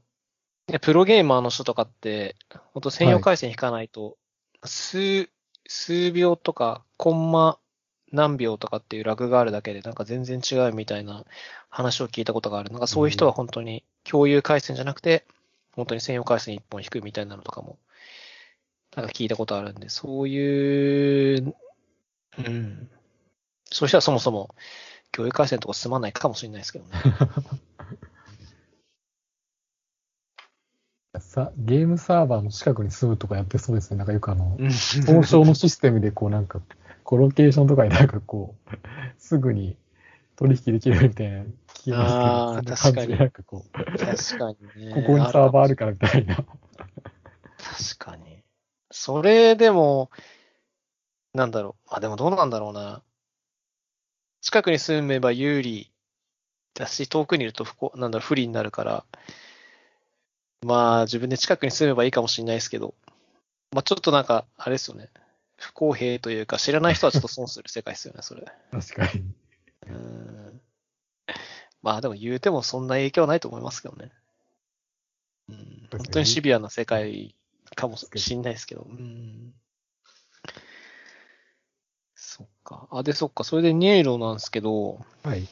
[SPEAKER 1] ねプロゲーマーの人とかって、本当専用回線引かないと、数、数秒とか、コンマ何秒とかっていうラグがあるだけで、なんか全然違うみたいな話を聞いたことがある。なんかそういう人は本当に共有回線じゃなくて、本当に専用回線一本引くみたいなのとかも、なんか聞いたことあるんで、そういう、うん。そういう人はそもそも共有回線とか済まないかもしれないですけどね。*laughs*
[SPEAKER 2] さゲームサーバーの近くに住むとかやってそうですね。なんかよくあの、
[SPEAKER 1] うん
[SPEAKER 2] 総称のシステムでこうなんか、コロケーションとかになんかこう、すぐに取引できるみたいな聞きますけど、そんな感じでなんかこう、
[SPEAKER 1] 確かにね。
[SPEAKER 2] ここにサーバーあるからみたいな。
[SPEAKER 1] 確かに。それでも、なんだろう。あ、でもどうなんだろうな。近くに住めば有利だし、遠くにいると不幸、なんだろう、不利になるから、まあ、自分で近くに住めばいいかもしれないですけど、まあ、ちょっとなんか、あれですよね。不公平というか、知らない人はちょっと損する世界ですよね、それ。*laughs*
[SPEAKER 2] 確かに。
[SPEAKER 1] うん。まあ、でも言うてもそんな影響はないと思いますけどね。うん、本当にシビアな世界かもしれないですけど。うん。そっか。あ、で、そっか。それでニエロなんですけど、
[SPEAKER 2] はい。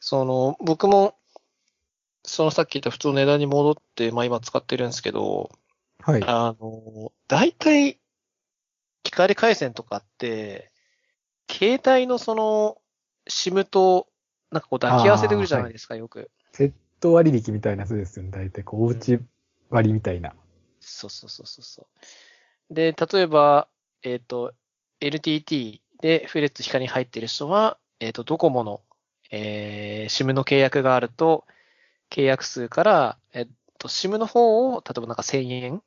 [SPEAKER 1] その、僕も、そのさっき言った普通の値段に戻って、まあ今使ってるんですけど、
[SPEAKER 2] はい。
[SPEAKER 1] あの、大体、光回線とかって、携帯のその、SIM と、なんかこう抱き合わせてくるじゃないですか、よく。
[SPEAKER 2] セット割引みたいなやつですよね。大体、こう、おうち割みたいな。
[SPEAKER 1] そうそうそうそうそう。で、例えば、えっ、と、LTT でフレッツ光に入ってる人は、えっ、と、ドコモの、えー、SIM の契約があると、契約数から、えっ、と、SIM の方を、例えばなんか1000円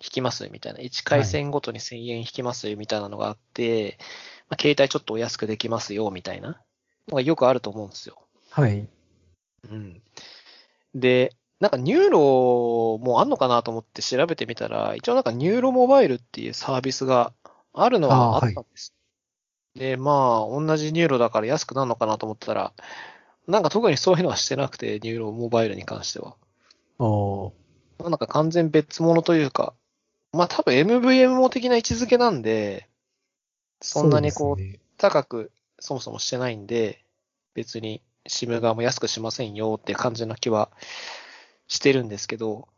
[SPEAKER 1] 引きますみたいな。1回線ごとに1000円引きますみたいなのがあって、まあ、携帯ちょっとお安くできますよみたいなのがよくあると思うんですよ。
[SPEAKER 2] はい。
[SPEAKER 1] うん。で、なんかニューロもあんのかなと思って調べてみたら、一応なんかニューロモバイルっていうサービスがあるのはあったんです。で、まあ、同じニューロだから安くなるのかなと思ったら、なんか特にそういうのはしてなくて、ニューロモバイルに関しては。
[SPEAKER 2] おー
[SPEAKER 1] なんか完全別物というか、まあ多分 MVMO 的な位置づけなんで、そんなにこう、高くそもそもしてないんで、別に SIM 側も安くしませんよって感じな気はしてるんですけど、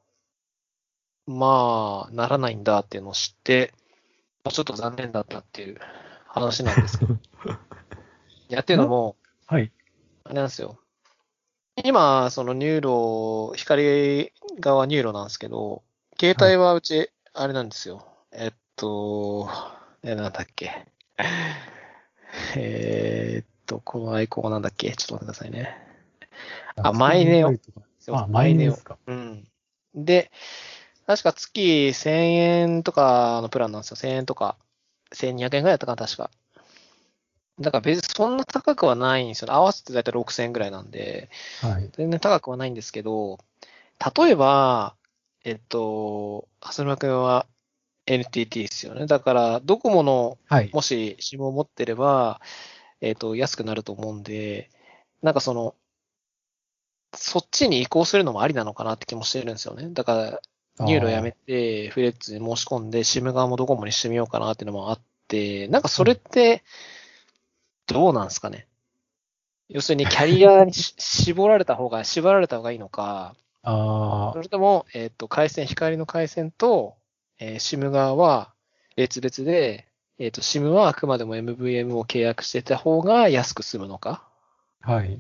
[SPEAKER 1] まあ、ならないんだっていうのを知って、まあちょっと残念だったっていう話なんですけど。*laughs* いや、っていうのも、
[SPEAKER 2] はい。
[SPEAKER 1] あれなんですよ。今、そのニューロ、光側 NURO なんですけど、携帯はうち、あれなんですよ。えっと、え、なんだっけ。*laughs* えーっと、このアイコンはなんだっけ？ちょっと待ってくださいね。あ mineo
[SPEAKER 2] あ、 mineo。
[SPEAKER 1] うん。で、確か月1000円とかのプランなんですよ。1000円とか、1200円ぐらいだったかな、確か。だから別にそんな高くはないんですよ。合わせてだいたい6000円ぐらいなんで、
[SPEAKER 2] はい。
[SPEAKER 1] 全然高くはないんですけど、例えば、えっと、蓮沼君は NTT ですよね。だから、ドコモの
[SPEAKER 2] はい。
[SPEAKER 1] もし SIM を持ってれば、えっ、と、安くなると思うんで、なんかその、そっちに移行するのもありなのかなって気もしてるんですよね。だから、 NURO やめて、フレッツに申し込んで、SIM 側もドコモにしてみようかなっていうのもあって、なんかそれって、どうなんですかね。要するに *laughs* キャリアにし絞られた方が、縛られた方がいいのか、
[SPEAKER 2] あ
[SPEAKER 1] それとも、えっ、と、回線、光の回線と、えー、SIM 側は別々で、えっ、と、SIM はあくまでも MVM を契約してた方が安く済むのか？
[SPEAKER 2] あ、はい。
[SPEAKER 1] っ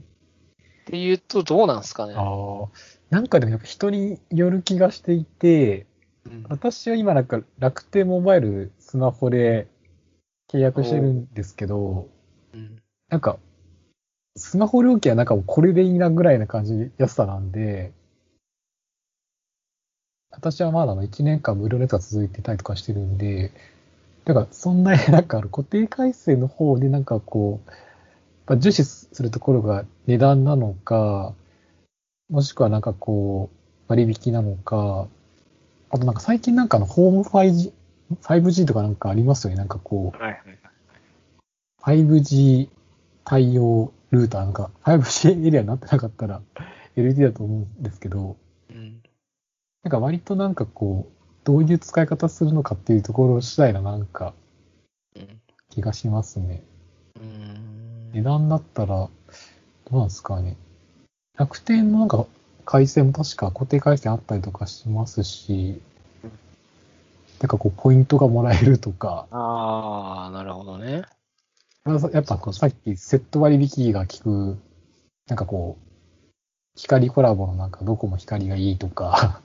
[SPEAKER 1] ていうと、どうなんですかね？
[SPEAKER 2] ああ、なんかでもやっぱ人による気がしていて、
[SPEAKER 1] うん
[SPEAKER 2] 私は今なんか楽天モバイルスマホで契約してるんですけど、
[SPEAKER 1] うん
[SPEAKER 2] なんか、スマホ料金はなんかもうこれでいいなぐらいな感じの安さなんで、私はまだあの1年間無料のやつが続いてたりとかしてるんで、だからそんなに *laughs* なんかあの固定回線の方でなんかこう、まあ重視するところが値段なのか、もしくはなんかこう、割引なのか、あとなんか最近なんかあのホーム 5G、5G とかなんかありますよね。なんかこう、
[SPEAKER 1] はいはいはい。
[SPEAKER 2] 5G 対応ルーターなんか 5G エリアになってなかったら LT だと思うんですけど、
[SPEAKER 1] うん。
[SPEAKER 2] なんか割となんかこう、どういう使い方するのかっていうところ次第ななんか
[SPEAKER 1] うん。
[SPEAKER 2] 気がしますね。
[SPEAKER 1] うん
[SPEAKER 2] 値段だったら、どうなんですかね。楽天のなんか回線も確か固定回線あったりとかしますし、なんかこうポイントがもらえるとか、
[SPEAKER 1] ああ、なるほどね。
[SPEAKER 2] まあやっぱこうさっきセット割引が効く、なんかこう、光コラボのなんかどこも光がいいとか。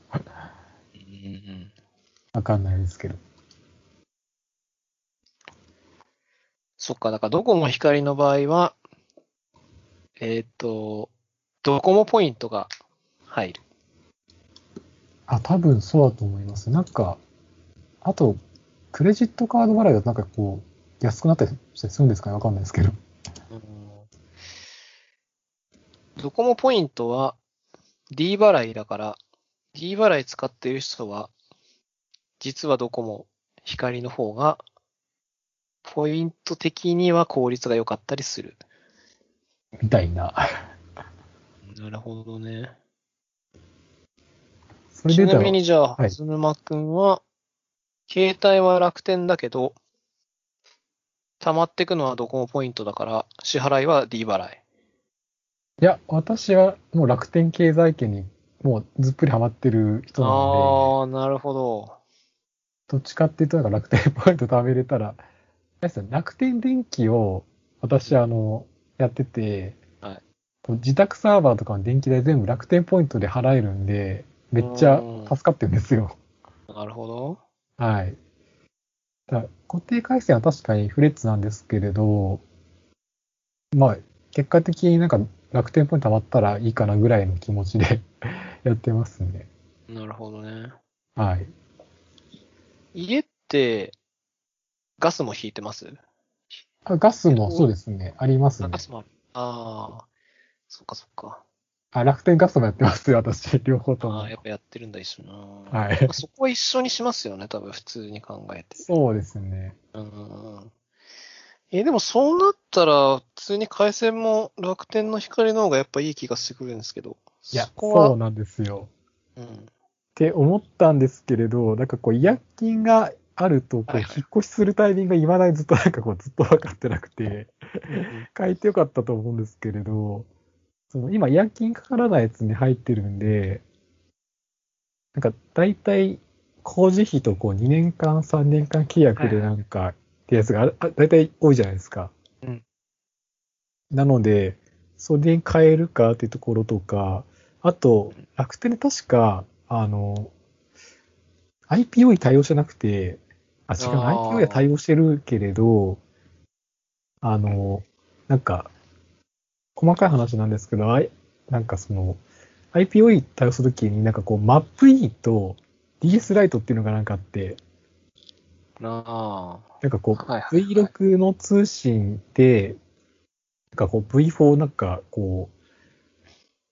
[SPEAKER 2] わかんないですけど。
[SPEAKER 1] そっか、だからドコモ光の場合は、えっ、と、ドコモポイントが入る。
[SPEAKER 2] あ、多分そうだと思います。なんか、あと、クレジットカード払いだとなんかこう、安くなったりしたりするんですかね？わかんないですけど。
[SPEAKER 1] うんドコモポイントは D 払いだから、D 払い使っている人は、実はドコモ光の方が、ポイント的には効率が良かったりする。
[SPEAKER 2] みたいな。
[SPEAKER 1] なるほどね。ちなみにじゃあ、
[SPEAKER 2] はい
[SPEAKER 1] はずぬまくんは、携帯は楽天だけど、溜まってくのはドコモポイントだから、支払いは D 払い。
[SPEAKER 2] いや、私はもう楽天経済圏にもうずっぷりハマってる人なの
[SPEAKER 1] ああ、なるほど。
[SPEAKER 2] で、どっちかっていうとなんか楽天ポイント貯めれたら、楽天電気を私あの、やってて、
[SPEAKER 1] はい
[SPEAKER 2] 自宅サーバーとかの電気代全部楽天ポイントで払えるんで、めっちゃ助かってるんですよ。
[SPEAKER 1] なるほど。
[SPEAKER 2] はい。だ固定回線は確かにフレッツなんですけれど、まあ、結果的になんか楽天ポイント貯まったらいいかなぐらいの気持ちで *laughs* やってますね。
[SPEAKER 1] なるほどね。
[SPEAKER 2] はい。
[SPEAKER 1] 家って、ガスも引いてます？
[SPEAKER 2] あガスもそうですね。ありますね
[SPEAKER 1] あガ。スもある。ああ、そっかそっか。
[SPEAKER 2] あ、楽天ガスもやってますよ、私。*laughs* 両方とも
[SPEAKER 1] ああ、。やっぱやってるんだ、一緒な。
[SPEAKER 2] はい
[SPEAKER 1] まあそこは一緒にしますよね、多分、普通に考えて。
[SPEAKER 2] そうですね。
[SPEAKER 1] うんうんうん。え、でもそうなったら、普通に回線も楽天の光の方がやっぱいい気がしてくるんですけど。
[SPEAKER 2] いや、
[SPEAKER 1] そこは、
[SPEAKER 2] そうなんですよ。
[SPEAKER 1] うん。
[SPEAKER 2] って思ったんですけれど、なんかこう、違約金があると、こう、
[SPEAKER 1] はいはい
[SPEAKER 2] 引っ越しするタイミングが未だにずっとなんかこう、ずっと分かってなくて、変えてよかったと思うんですけれど、その今、違約金かからないやつに入ってるんで、なんか大体工事費とこう2年間、3年間契約でなんかってやつがああ大体多いじゃないですか。
[SPEAKER 1] うん
[SPEAKER 2] なので、それに変えるかっていうところとか、あと、楽天で確か、あの、IPO に対応してなくて、あ、違う、IPO には対応してるけれど、あの、なんか、細かい話なんですけど、あいなんかその、IPO に対応するときになんかこう、MapE と DS ライトっていうのがなんかあって、
[SPEAKER 1] なあ。
[SPEAKER 2] なんかこう、
[SPEAKER 1] はいはいはい
[SPEAKER 2] V6 の通信で、なんかこう V4 なんかこう、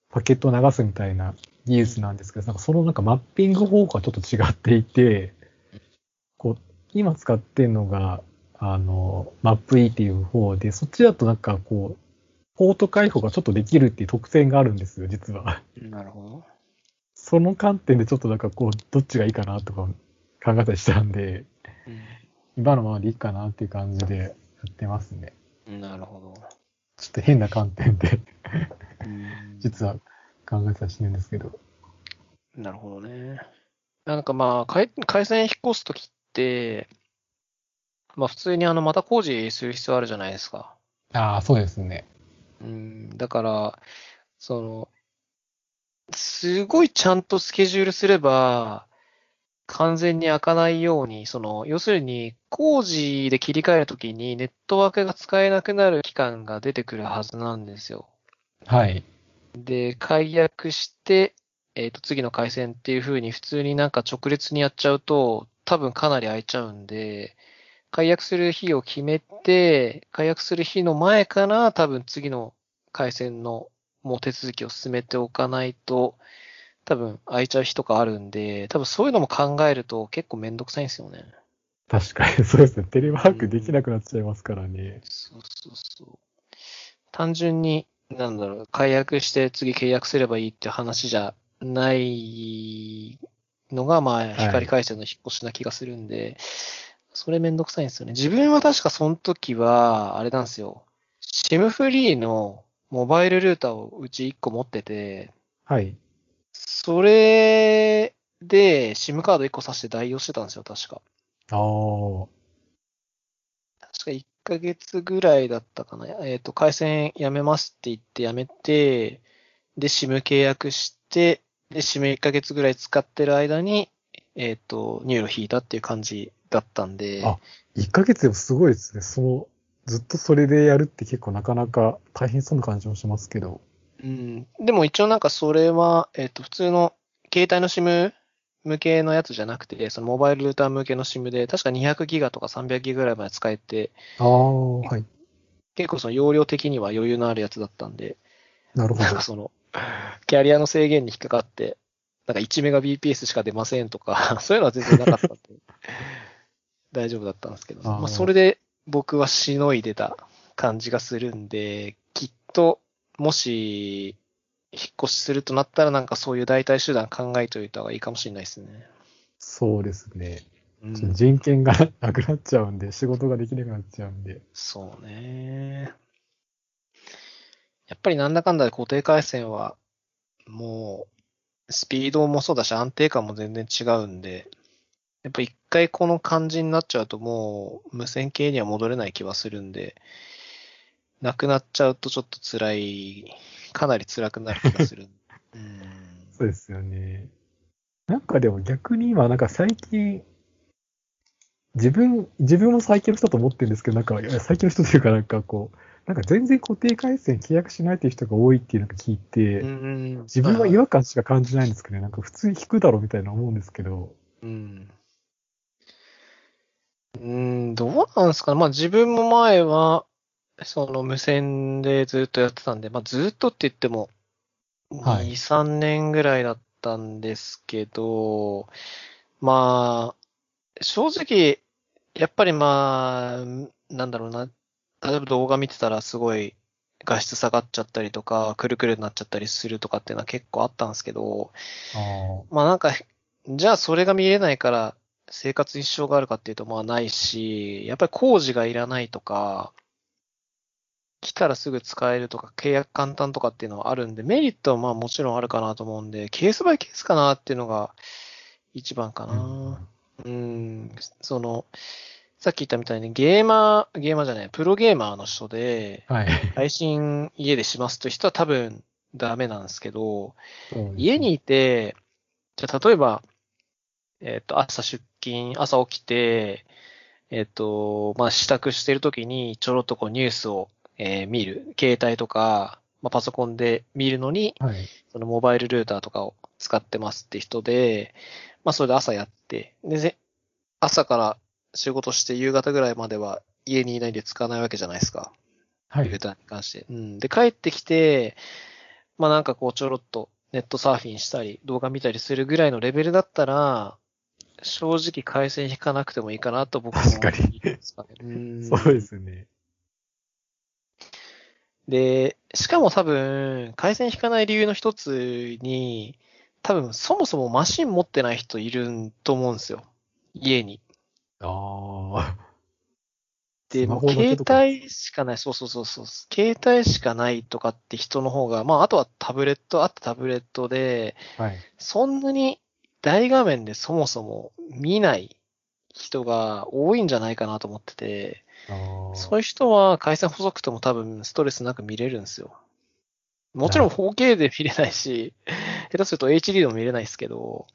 [SPEAKER 2] パケットを流すみたいな技術なんですけど、なんかそのなんかマッピング方法がちょっと違っていて、こう、今使ってるのが、あの、MapE っていう方で、そっちだとなんかこう、ポート開放がちょっとできるっていう特典があるんですよ、実は。
[SPEAKER 1] なるほど。
[SPEAKER 2] その観点でちょっとなんかこう、どっちがいいかなとか考えたりしたんで、今のままでいいかなっていう感じでやってますね。
[SPEAKER 1] うん。なるほど。
[SPEAKER 2] ちょっと変な観点で、
[SPEAKER 1] うん
[SPEAKER 2] 実は考えてたりしてるんですけど。
[SPEAKER 1] なるほどね。なんかまあ、回回線引っ越すときって、まあ普通にあの、また工事する必要あるじゃないですか。
[SPEAKER 2] ああ、そうですね。
[SPEAKER 1] うん、だから、その、すごいちゃんとスケジュールすれば、完全に開かないように、その、要するに、工事で切り替えるときにネットワークが使えなくなる期間が出てくるはずなんですよ。
[SPEAKER 2] はい。
[SPEAKER 1] で、解約して、えっ、と、次の回線っていう風に普通になんか直列にやっちゃうと、多分かなり空いちゃうんで、解約する日を決めて、解約する日の前から多分次の回線のもう手続きを進めておかないと、多分空いちゃう日とかあるんで、多分そういうのも考えると結構めんどくさいんですよね。
[SPEAKER 2] 確かに、そうですね。テレワークできなくなっちゃいますからね。
[SPEAKER 1] そうそうそう。単純に、なんだろう、解約して次契約すればいいっていう話じゃないのが、まあ、
[SPEAKER 2] い
[SPEAKER 1] 光回線の引っ越しな気がするんで、それめんどくさいんですよね。自分は確かその時は、あれなんですよ。SIM フリーのモバイルルーターをうち1個持ってて、
[SPEAKER 2] はい。
[SPEAKER 1] それで SIM カード1個挿して代用してたんですよ、確か。
[SPEAKER 2] ああ。
[SPEAKER 1] 確か1ヶ月ぐらいだったかな。えっ、と、回線やめますって言ってやめて、で、SIM 契約して、で、SIM1 ヶ月ぐらい使ってる間に、えっ、と、 NURO 引いたっていう感じだったんで、
[SPEAKER 2] あ1ヶ月でもすごいですね。その、ずっとそれでやるって結構なかなか大変そうな感じもしますけど。
[SPEAKER 1] うん。でも一応なんかそれは、えっ、と、普通の携帯の SIM 向けのやつじゃなくて、そのモバイルルーター向けの SIM で、確か200ギガとか300ギガぐらいまで使えて、
[SPEAKER 2] ああ、はい。
[SPEAKER 1] 結構その容量的には余裕のあるやつだったんで、
[SPEAKER 2] なるほど
[SPEAKER 1] なんか。その、キャリアの制限に引っかかって、なんか1メガ BPS しか出ませんとか、*laughs* そういうのは全然なかったんで、*laughs* 大丈夫だったんですけど、
[SPEAKER 2] あー
[SPEAKER 1] まあそれで僕はしのいでた感じがするんで、きっと、もし、引っ越しするとなったらなんかそういう代替手段考えておいた方がいいかもしれないですね。
[SPEAKER 2] そうですね。
[SPEAKER 1] うん
[SPEAKER 2] 人権がなくなっちゃうんで、仕事ができなくなっちゃうんで。
[SPEAKER 1] そうね。やっぱりなんだかんだで固定回線は、もう、スピードもそうだし安定感も全然違うんで、やっぱ一回この感じになっちゃうともう無線系には戻れない気はするんで、なくなっちゃうとちょっと辛い、かなり辛くなる気がする。*laughs* うん。
[SPEAKER 2] そうですよね。なんかでも逆に今、なんか最近、自分、自分も最近の人と思ってるんですけど、なんか、最近の人というかなんかこう、なんか全然固定回線契約しないっていう人が多いっていうのを聞いて、
[SPEAKER 1] うん
[SPEAKER 2] 自分は違和感しか感じないんですけどね、なんか普通に引くだろうみたいな思うんですけど、
[SPEAKER 1] うん。うん、どうなんですかね。まあ自分も前は、その無線でずっとやってたんで、まあずっとって言っても、
[SPEAKER 2] はい。
[SPEAKER 1] 2、3年ぐらいだったんですけど、まあ、正直、やっぱりまあ、なんだろうな、例えば動画見てたらすごい画質下がっちゃったりとか、くるくるになっちゃったりするとかっていうのは結構あったんですけど、
[SPEAKER 2] あ
[SPEAKER 1] まあなんか、じゃあそれが見れないから生活に支障があるかっていうとまあないし、やっぱり工事がいらないとか、来たらすぐ使えるとか、契約簡単とかっていうのはあるんで、メリットはまあもちろんあるかなと思うんで、ケースバイケースかなっていうのが一番か
[SPEAKER 2] あ、
[SPEAKER 1] な。うん、その、さっき言ったみたいにゲーマー、ゲーマーじゃない、プロゲーマーの人で、
[SPEAKER 2] はい。
[SPEAKER 1] 配信家でしますという人は多分ダメなんですけど、家にいて、じゃあ例えば、えっ、と、朝出勤、朝起きて、えっ、と、まあ、支度してる時にちょろっとこうニュースを、えー見る。携帯とか、まあ、パソコンで見るのに、
[SPEAKER 2] はい。
[SPEAKER 1] そのモバイルルーターとかを使ってますって人で、まあ、それで朝やって、で、ぜ朝から仕事して夕方ぐらいまでは家にいないんで使わないわけじゃないですか。
[SPEAKER 2] はい
[SPEAKER 1] ルー。ターに関して。うん。で、帰ってきて、まあなんかこうちょろっとネットサーフィンしたり、動画見たりするぐらいのレベルだったら、正直回線引かなくてもいいかなと僕も
[SPEAKER 2] 確かに。
[SPEAKER 1] うん *laughs*
[SPEAKER 2] そうですね。
[SPEAKER 1] で、しかも多分、回線引かない理由の一つに、多分そもそもマシン持ってない人いると思うんですよ。家に。
[SPEAKER 2] ああ。
[SPEAKER 1] で、もう携帯しかない、そうそうそうそう、携帯しかないとかって人の方が、まあ、あとはタブレット、あったタブレットで、
[SPEAKER 2] はい。
[SPEAKER 1] そんなに大画面でそもそも見ない人が多いんじゃないかなと思ってて。そういう人は回線細くても多分ストレスなく見れるんですよ。もちろん
[SPEAKER 2] な
[SPEAKER 1] 4K で見れないし、下手すると HD でも見れないですけど、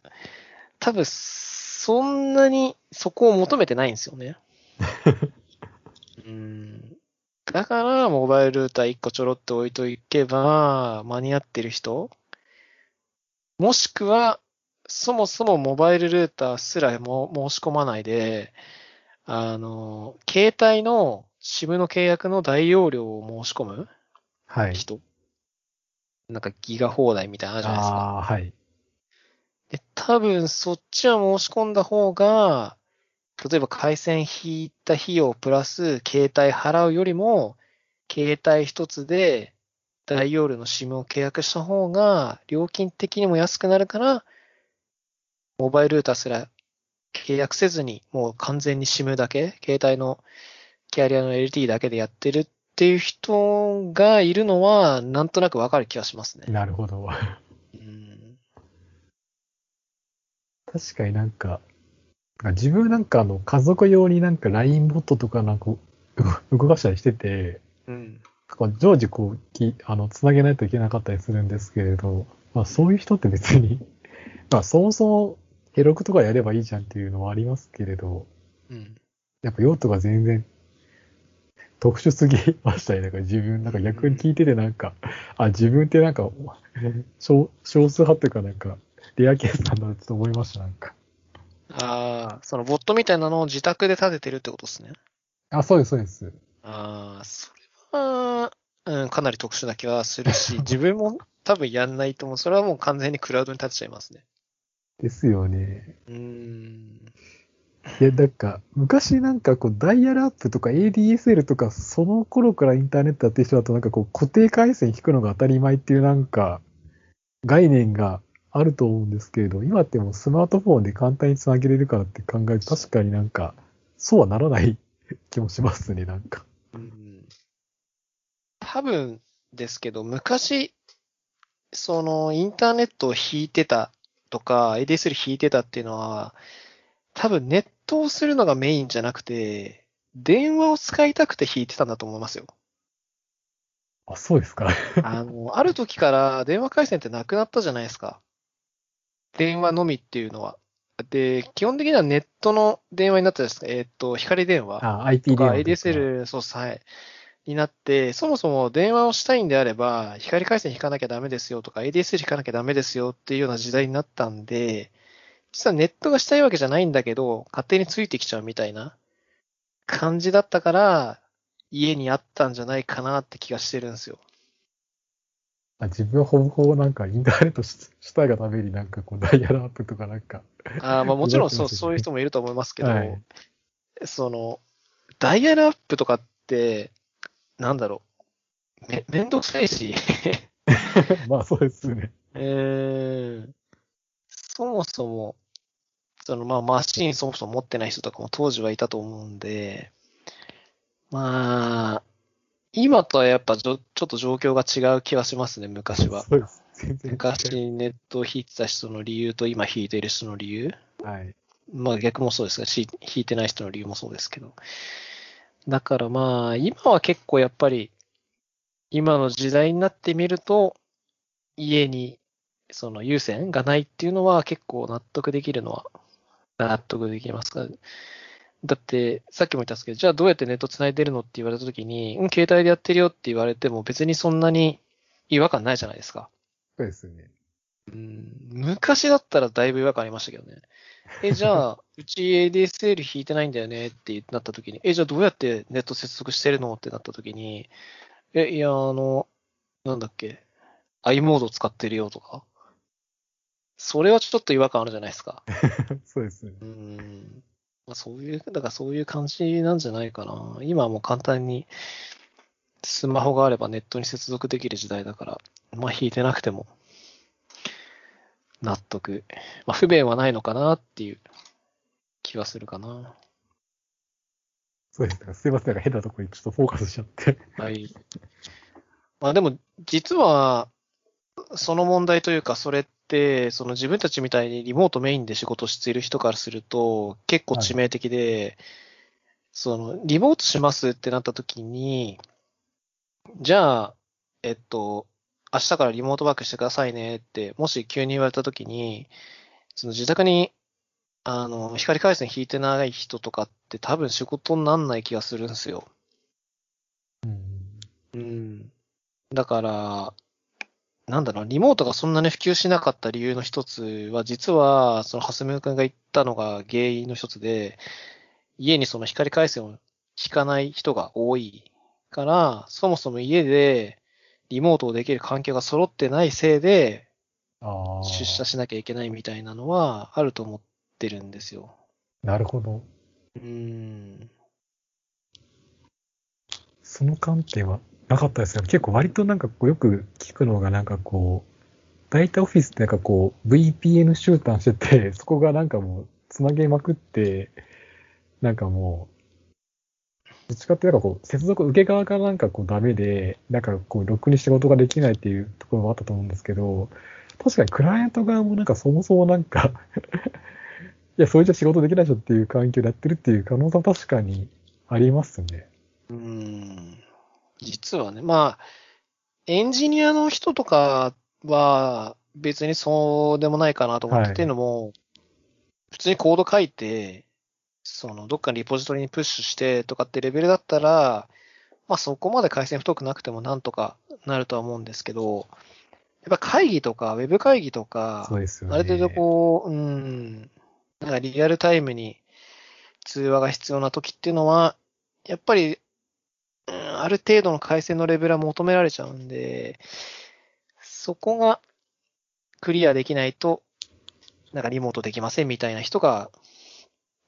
[SPEAKER 1] 多分そんなにそこを求めてないんですよね。*laughs* うんだから、モバイルルーター1個ちょろっと置いとけば、間に合ってる人もしくは、そもそもモバイルルーターすらも申し込まないで、あの、携帯の SIM の契約の大容量を申し込む
[SPEAKER 2] はい。
[SPEAKER 1] 人、なんかギガ放題みたいなのあるじゃないですか。
[SPEAKER 2] ああ、はい。
[SPEAKER 1] で、多分そっちは申し込んだ方が、例えば回線引いた費用プラス携帯払うよりも、携帯一つで大容量の SIM を契約した方が、料金的にも安くなるから、モバイルルーターすら契約せずに、もう完全に SIM だけ、携帯のキャリアの LT だけでやってるっていう人がいるのは、なんとなくわかる気がしますね。
[SPEAKER 2] なるほど。
[SPEAKER 1] うん
[SPEAKER 2] 確かになんか、自分なんかあの家族用になんか LINE ボットとかなんかう動かしたりしてて、
[SPEAKER 1] うん。
[SPEAKER 2] こう常時こうき、あの、つなげないといけなかったりするんですけれど、まあそういう人って別に、まあそもそもヘロクとかやればいいじゃんっていうのはありますけれど、
[SPEAKER 1] うん。
[SPEAKER 2] やっぱ用途が全然特殊すぎましたね。なんか自分、なんか逆に聞いててなんか、あ、自分ってなんか少少数派っていうかなんか、レアケースなんだなと思いました、なんか。
[SPEAKER 1] ああ、そのボットみたいなのを自宅で立ててるってことですね。
[SPEAKER 2] あ、そうです、そうです。
[SPEAKER 1] ああ、それは、うん、かなり特殊な気はするし、自分も多分やんないと思う。それはもう完全にクラウドに立てちゃいますね。
[SPEAKER 2] ですよね。
[SPEAKER 1] うーん。
[SPEAKER 2] いや、なんか、昔なんかこう、ダイヤルアップとか ADSL とか、その頃からインターネットやってる人だとなんかこう、固定回線引くのが当たり前っていうなんか、概念があると思うんですけれど、今ってもうスマートフォンで簡単につなげれるからって考えると、確かになんか、そうはならない気もしますね、なんか。
[SPEAKER 1] うん多分ですけど、昔、そのインターネットを引いてたとか、ADSL 引いてたっていうのは、多分ネットをするのがメインじゃなくて、電話を使いたくて引いてたんだと思いますよ。
[SPEAKER 2] あ、そうですか。*laughs*
[SPEAKER 1] あの、ある時から電話回線ってなくなったじゃないですか。電話のみっていうのは。で、基本的にはネットの電話になったじゃないですか。えーっと、光電話。
[SPEAKER 2] あ、IP 電話。
[SPEAKER 1] ADSL、そうです、はい。になって、そもそも電話をしたいんであれば、光回線引かなきゃダメですよとか、ADSL 引かなきゃダメですよっていうような時代になったんで、実はネットがしたいわけじゃないんだけど、勝手についてきちゃうみたいな感じだったから、家にあったんじゃないかなって気がしてるんですよ。
[SPEAKER 2] あ自分はほぼほぼなんかインターネットし *laughs* したいがためになんかこう、ダイヤルアップとかなんか。
[SPEAKER 1] あーまあもちろんそう、*laughs* そういう人もいると思いますけど、
[SPEAKER 2] はい
[SPEAKER 1] その、ダイヤルアップとかって、なんだろう。め、めんどくさいし、*laughs*
[SPEAKER 2] まあそうですね。
[SPEAKER 1] えー、そもそも、そのまあマシンそもそも持ってない人とかも当時はいたと思うんで、まあ、今とはやっぱちょちょっと状況が違う気はしますね、昔は。
[SPEAKER 2] そうです。全然違う。
[SPEAKER 1] 昔ネットを引いてた人の理由と今引いている人の理由
[SPEAKER 2] はい。
[SPEAKER 1] まあ逆もそうですが、し引いてない人の理由もそうですけど。だからまあ、今は結構やっぱり、今の時代になってみると、家にその有線がないっていうのは結構納得できるのは納得できますが、だって、さっきも言ったんですけど、じゃあどうやってネット繋いでるのって言われたときに、うん、携帯でやってるよって言われても別にそんなに違和感ないじゃないですか。
[SPEAKER 2] そうですね。
[SPEAKER 1] うん昔だったらだいぶ違和感ありましたけどね。え、じゃあ、*laughs* うち ADSL 引いてないんだよねってなった時に、え、じゃあどうやってネット接続してるのってなった時に、え、いや、あの、なんだっけ、i モード使ってるよとか。それはちょっと違和感あるじゃないですか。*laughs*
[SPEAKER 2] そうですね。
[SPEAKER 1] うん。まあ、そういう、だからそういう感じなんじゃないかな。今はもう簡単にスマホがあればネットに接続できる時代だから、まあ引いてなくても納得。まあ不便はないのかなっていう気はするかな。
[SPEAKER 2] そうですね。すいません。なんか変なところにちょっとフォーカスしちゃって。
[SPEAKER 1] はい。まあでも、実は、その問題というか、それって、その自分たちみたいにリモートメインで仕事している人からすると、結構致命的で、その、リモートしますってなった時に、じゃあ、えっと、明日からリモートワークしてくださいねって、もし急に言われた時に、その自宅に、あの、光回線引いてない人とかって多分仕事になんない気がするんですよ。
[SPEAKER 2] うん。
[SPEAKER 1] うん。だから、なんだろう、リモートがそんなに普及しなかった理由の一つは、実は、その、ハスム君が言ったのが原因の一つで、家にその光回線を引かない人が多いから、そもそも家でリモートをできる環境が揃ってないせいで。出社しなきゃいけないみたいなのはあると思ってるんですよ。
[SPEAKER 2] なるほど。
[SPEAKER 1] うん。
[SPEAKER 2] その観点はなかったですよ。結構割となんかこうよく聞くのがなんかこう、大体オフィスってなんかこう VPN 集団してて、そこがなんかもうつなげまくって、なんかもう、どっちかっていうとなんかこう、接続受け側がなんかこうダメで、なんかこう、ろくに仕事ができないっていうところもあったと思うんですけど、確かにクライアント側もなんかそもそもなんか *laughs* いや、それじゃ仕事できないでしょっていう環境でやってるっていう可能性は確かにありますね。
[SPEAKER 1] うん。実はね、まあ、エンジニアの人とかは別にそうでもないかなと思って、
[SPEAKER 2] はい
[SPEAKER 1] っていうのも、普通にコード書いて、その、どっかにリポジトリにプッシュしてとかってレベルだったら、まあそこまで回線太くなくてもなんとかなるとは思うんですけど、ぱ会議とか、ウェブ会議とか、
[SPEAKER 2] そうですよね。
[SPEAKER 1] ある程度こう、うん、なんかリアルタイムに通話が必要な時っていうのは、やっぱり、うん、ある程度の回線のレベルは求められちゃうんで、そこがクリアできないと、なんかリモートできませんみたいな人が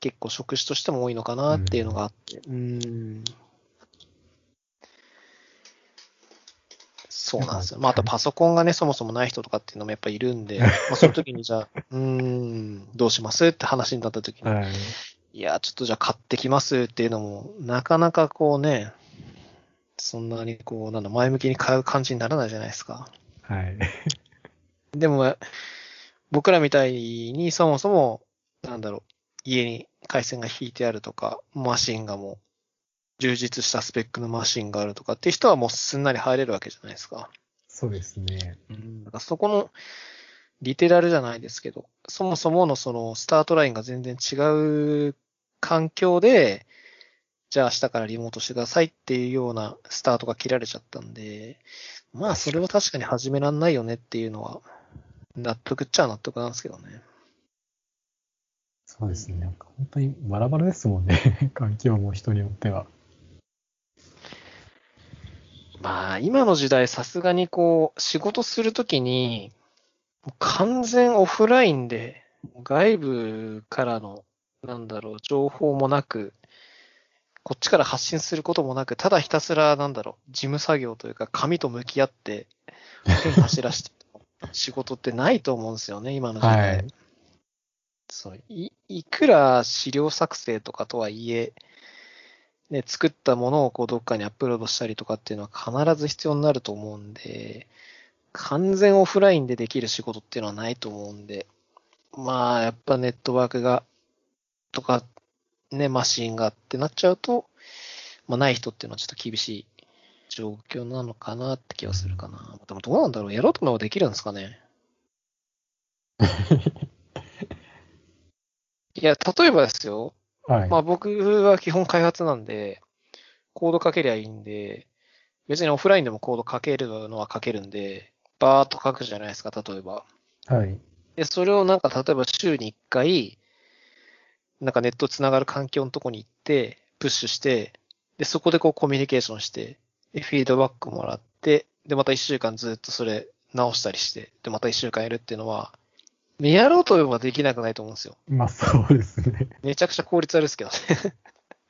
[SPEAKER 1] 結構職種としても多いのかなっていうのがあって、うん。そうなんですよ。まあ、あとパソコンがね、そもそもない人とかっていうのもやっぱいるんで、*laughs* まあ、その時にじゃあ、うーん、どうしますって話になった時に、
[SPEAKER 2] はい。
[SPEAKER 1] いや、ちょっとじゃあ買ってきますっていうのも、なかなかこうね、そんなにこう、なんだ、前向きに買う感じにならないじゃないですか。
[SPEAKER 2] はい。
[SPEAKER 1] でも、僕らみたいにそもそも、なんだろう、家に回線が引いてあるとか、マシンがもう、充実したスペックのマシンがあるとかっていう人はもうすんなり入れるわけじゃないですか。
[SPEAKER 2] そうですね。
[SPEAKER 1] うん。だからそこの、リテラルじゃないですけど、そもそものそのスタートラインが全然違う環境で、じゃあ明日からリモートしてくださいっていうようなスタートが切られちゃったんで、まあそれは確かに始めらんないよねっていうのは、納得っちゃ納得なんですけどね。
[SPEAKER 2] そうですね。なんか本当にバラバラですもんね。*laughs* 環境も人によっては。
[SPEAKER 1] まあ今の時代さすがにこう仕事するときに完全オフラインで外部からのなんだろう情報もなくこっちから発信することもなくただひたすらなんだろう事務作業というか紙と向き合って走らして仕事ってないと思うんですよね今の時代。
[SPEAKER 2] はい
[SPEAKER 1] そういいくら資料作成とかとはいえ、ね、作ったものをこうどっかにアップロードしたりとかっていうのは必ず必要になると思うんで、完全オフラインでできる仕事っていうのはないと思うんで、まあやっぱネットワークが、とか、ね、マシンがってなっちゃうと、まあない人っていうのはちょっと厳しい状況なのかなって気はするかな。でもどうなんだろう？やろうと思えばできるんですかね？*laughs* いや、例えばですよ、
[SPEAKER 2] はい。
[SPEAKER 1] まあ僕は基本開発なんで、コード書けりゃいいんで、別にオフラインでもコード書けるのは書けるんで、バーっと書くじゃないですか、例えば。
[SPEAKER 2] はい。
[SPEAKER 1] で、それをなんか例えば週に1回、なんかネットつながる環境のとこに行って、プッシュして、で、そこでこうコミュニケーションして、で、フィードバックもらって、で、また1週間ずっとそれ直したりして、で、また1週間やるっていうのは、やろうと思えばできなくないと思うんですよ。
[SPEAKER 2] まあそうですね。
[SPEAKER 1] めちゃくちゃ効率悪いですけどね。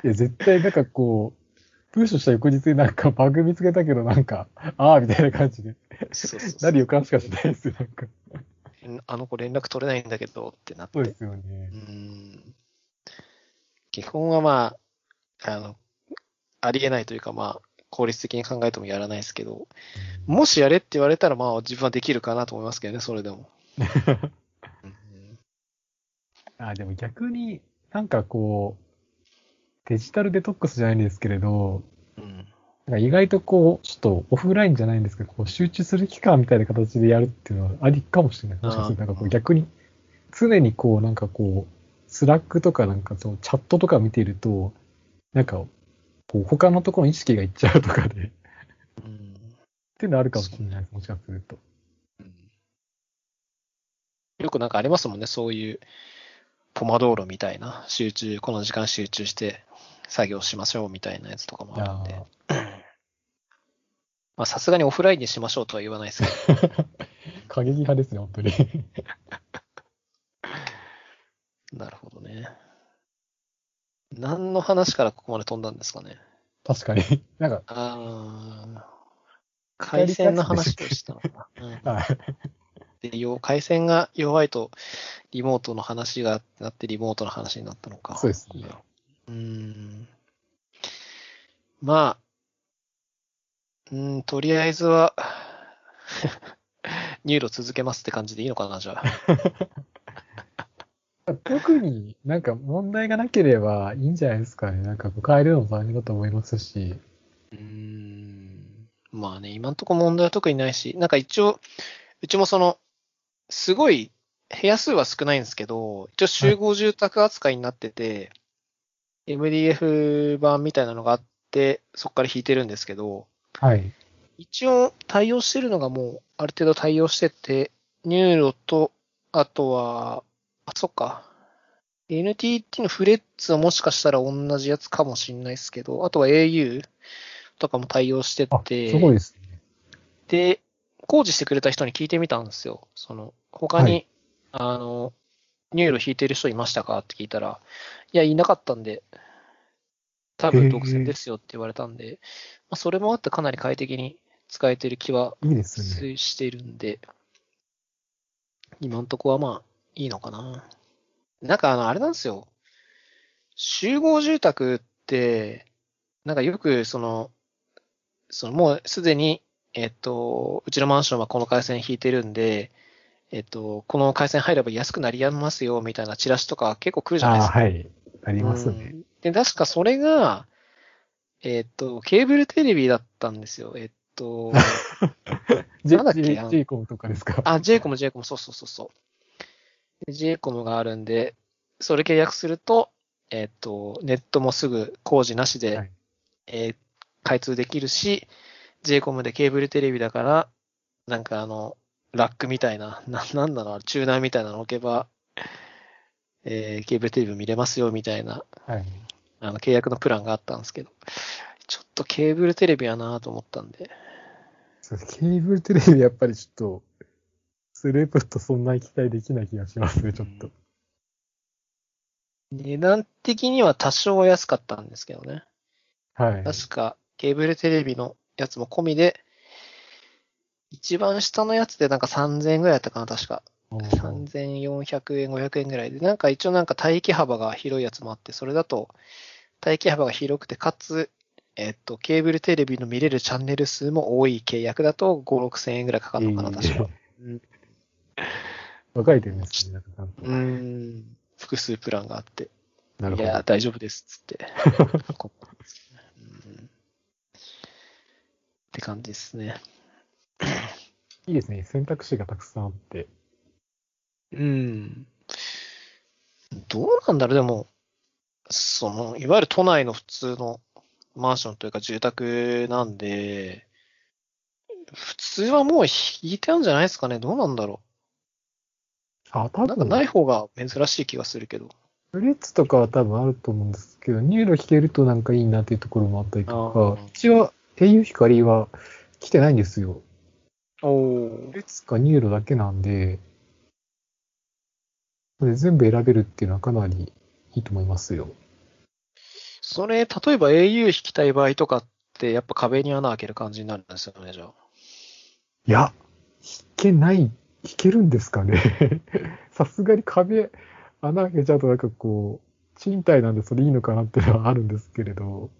[SPEAKER 2] いや、絶対なんかこう、プッシュした翌日になんかバグ見つけたけどなんか、ああ、みたいな感じで。
[SPEAKER 1] そうそうそう
[SPEAKER 2] 何をかしかしないですよ、なんか。
[SPEAKER 1] あの子連絡取れないんだけどってなって。
[SPEAKER 2] そうですよね
[SPEAKER 1] う。ん基本はまあ、あの、ありえないというかまあ、効率的に考えてもやらないですけど、もしやれって言われたらまあ自分はできるかなと思いますけどね、それでも。*laughs* うん
[SPEAKER 2] あ、でも逆に、なんかこう、デジタルデトックスじゃないんですけれど、
[SPEAKER 1] うん
[SPEAKER 2] なんか意外とこう、ちょっとオフラインじゃないんですけど、こう集中する期間みたいな形でやるっていうのはありかもしれない。もしかするとなんかこう逆に、常にこう、なんかこう、 Slack とかなんかそう、チャットとか見ていると、なんか、こう、他のところに意識がいっちゃうとかで、っ
[SPEAKER 1] うん
[SPEAKER 2] ていうのあるかもしれないです。もしかすると。
[SPEAKER 1] うんよくなんかありますもんね、そういうポマドーロみたいな、集中、この時間集中して作業しましょうみたいなやつとかもあるんで。まあさすがにオフラインにしましょうとは言わないですけど。*laughs*
[SPEAKER 2] 過激派ですね、本当に。*laughs*
[SPEAKER 1] なるほどね。何の話からここまで飛んだんですかね。
[SPEAKER 2] 確かに。*laughs* なんか、
[SPEAKER 1] ああ。回線の話をしたのかな。
[SPEAKER 2] はい。
[SPEAKER 1] うん、でよ回線が弱いと、リモートの話がなって、リモートの話になったのか。
[SPEAKER 2] そうですね。
[SPEAKER 1] うーん。まあ、うん、とりあえずは、 NURO 続けますって感じでいいのかな、じゃあ。*laughs*
[SPEAKER 2] 特になんか問題がなければいいんじゃないですかね。なんか変えるのも大変だと思いますし。
[SPEAKER 1] うーんまあね、今んとこ問題は特にないし、なんか一応、うちもその、すごい部屋数は少ないんですけど、一応集合住宅扱いになってて、MDF 版みたいなのがあって、そこから引いてるんですけど、
[SPEAKER 2] はい。
[SPEAKER 1] 一応対応してるのがもうある程度対応してて、 NURO と、あとは、あ、そっか。NTT のフレッツはもしかしたら同じやつかもしれないですけど、あとは au とかも対応して
[SPEAKER 2] あ、
[SPEAKER 1] て、
[SPEAKER 2] すごいですね。
[SPEAKER 1] で、工事してくれた人に聞いてみたんですよ。その、他に、
[SPEAKER 2] はい
[SPEAKER 1] あの、 NURO 引いてる人いましたかって聞いたら、いや、いなかったんで、多分独占ですよって言われたんで、まあ、それもあってかなり快適に使えてる気はい
[SPEAKER 2] いですね。
[SPEAKER 1] してるんで、今んとこはまあ、いいのかな。なんかあの、あれなんですよ。集合住宅って、なんかよくその、そのもうすでに、えっと、うちのマンションはこの回線引いてるんで、えっと、この回線入れば安くなりますよみたいなチラシとか結構来るじゃないですか。
[SPEAKER 2] あはい。ありますね。
[SPEAKER 1] うんで、確かそれが、えっと、ケーブルテレビだったんですよ。えっと、*laughs* なんだっけ
[SPEAKER 2] ？J- コムとかですか？
[SPEAKER 1] あ、j コム j コムそうそうそうそう。で j コムがあるんで、それ契約すると、えっ、と、ネットもすぐ工事なしで、
[SPEAKER 2] はい
[SPEAKER 1] えー開通できるし、j コムでケーブルテレビだから、なんかあの、ラックみたいな、*laughs* ななんだろう、チューナーみたいなの置けば、えーケーブルテレビ見れますよみたいな、
[SPEAKER 2] はい。
[SPEAKER 1] あの、契約のプランがあったんですけど、ちょっとケーブルテレビやなと思ったんで、
[SPEAKER 2] そうケーブルテレビやっぱりちょっと、スループとそんなに期待できない気がしますね、ちょっと。
[SPEAKER 1] 値段的には多少安かったんですけどね。
[SPEAKER 2] はい。
[SPEAKER 1] 確か、ケーブルテレビのやつも込みで、一番下のやつでなんか3000円ぐらいだったかな、確か。
[SPEAKER 2] おー
[SPEAKER 1] 3400円、500円ぐらいで。なんか一応なんか帯域幅が広いやつもあって、それだと帯域幅が広くて、かつ、えっと、ケーブルテレビの見れるチャンネル数も多い契約だと5、6000円ぐらいかかるのかな、確か。うん
[SPEAKER 2] 分かれてるんですね、なんか
[SPEAKER 1] うーん、複数プランがあって。
[SPEAKER 2] なるほど。
[SPEAKER 1] いや、大丈夫です、つって。*laughs* うんって感じですね。
[SPEAKER 2] いいですね。選択肢がたくさんあって。
[SPEAKER 1] うん。どうなんだろう、でも、その、いわゆる都内の普通のマンションというか住宅なんで、普通はもう引いてあるんじゃないですかね。どうなんだろ
[SPEAKER 2] あ、多
[SPEAKER 1] う。なんか
[SPEAKER 2] 分、
[SPEAKER 1] ない方が珍しい気がするけど。
[SPEAKER 2] フレッツとかは多分あると思うんですけど、 NURO 引けるとなんかいいなっていうところもあったりとか、
[SPEAKER 1] あー
[SPEAKER 2] うちは au 光は来てないんですよ。
[SPEAKER 1] お
[SPEAKER 2] フレッツか NURO だけなんで、で全部選べるっていうのはかなりいいと思いますよ。
[SPEAKER 1] それ、例えば au 引きたい場合とかって、やっぱ壁に穴開ける感じになるんですよね、じゃあ。
[SPEAKER 2] いや、弾けない、弾けるんですかね。*laughs* さすがに壁、穴開けちゃうとなんかこう、賃貸なんでそれいいのかなっていうのはあるんですけれど、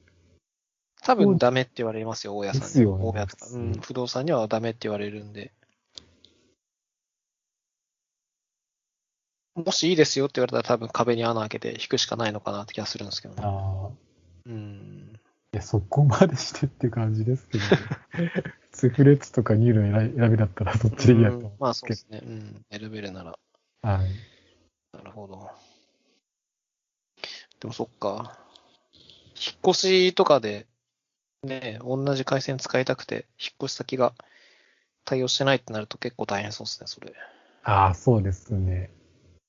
[SPEAKER 1] 多分ダメって言われますよ、大家さんに。
[SPEAKER 2] ですよね
[SPEAKER 1] 大家とか、うん、不動産にはダメって言われるんで。もしいいですよって言われたら多分壁に穴開けて引くしかないのかなって気がするんですけどね。
[SPEAKER 2] ああ、
[SPEAKER 1] うん。
[SPEAKER 2] いや、そこまでしてっていう感じですけど、ね、*laughs* 普通フレッツとか NURO 選び選びだったらそっちでいいやと思
[SPEAKER 1] うんまあそうですね。うん。選べるなら。
[SPEAKER 2] う。はい。
[SPEAKER 1] なるほど。でもそっか。引っ越しとかで、ね、同じ回線使いたくて、引っ越し先が対応してないってなると結構大変そうですね、それ。
[SPEAKER 2] ああ、そうですね。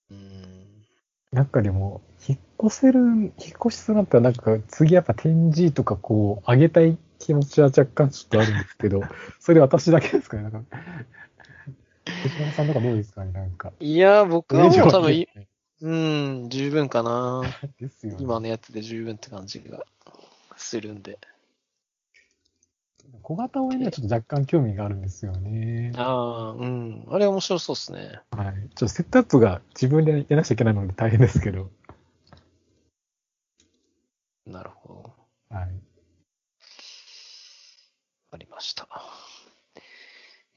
[SPEAKER 1] うん。
[SPEAKER 2] なんかでも、引っ越せる、引っ越しするんだったらなんか次やっぱ展示とかこう、上げたい気持ちは若干ちょっとあるんですけど、*laughs* それ私だけですかねなんか、*laughs* 手島さんとかどうですかねなんか。
[SPEAKER 1] いや、僕はもう多分い、
[SPEAKER 2] いい
[SPEAKER 1] うん、十分かな。*laughs*
[SPEAKER 2] ですよね。
[SPEAKER 1] 今のやつで十分って感じがするんで。
[SPEAKER 2] 小型応援にはちょっと若干興味があるんですよね。
[SPEAKER 1] ああ、うん。あれ面白そうですね。
[SPEAKER 2] はい。ちょっとセットアップが自分でやらなきゃいけないので大変ですけど。
[SPEAKER 1] なるほど。
[SPEAKER 2] はい。
[SPEAKER 1] ありました。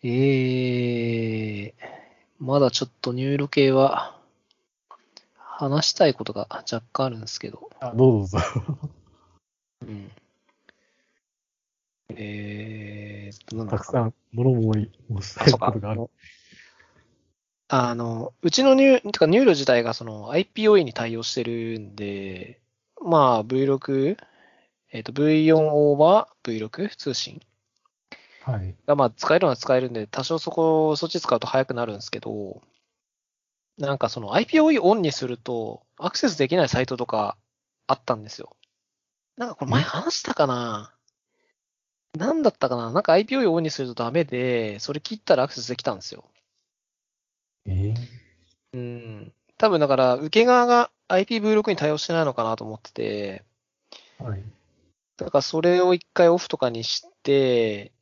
[SPEAKER 1] えー、まだちょっと入力系は話したいことが若干あるんですけど。
[SPEAKER 2] あ、どうぞ。
[SPEAKER 1] うん。えーっと、なんだ
[SPEAKER 2] たくさん物思いをしたいことがある。
[SPEAKER 1] あの、うちのニュー、てか NURO 自体がその IPOE に対応してるんで、まあ V6、えっ、と V4 オーバー V6 通信
[SPEAKER 2] はい。
[SPEAKER 1] が、まあ、使えるのは使えるんで、多少そこ、そっち使うと早くなるんですけど、なんかその IPOE オンにすると、アクセスできないサイトとかあったんですよ。なんかこれ前話したかな？なんだったかな？なんか IPOE オンにするとダメで、それ切ったらアクセスできたんですよ。
[SPEAKER 2] ええ
[SPEAKER 1] うん。多分だから、受け側が IPv6 に対応してないのかなと思ってて、
[SPEAKER 2] はい。
[SPEAKER 1] だからそれを一回オフとかにして、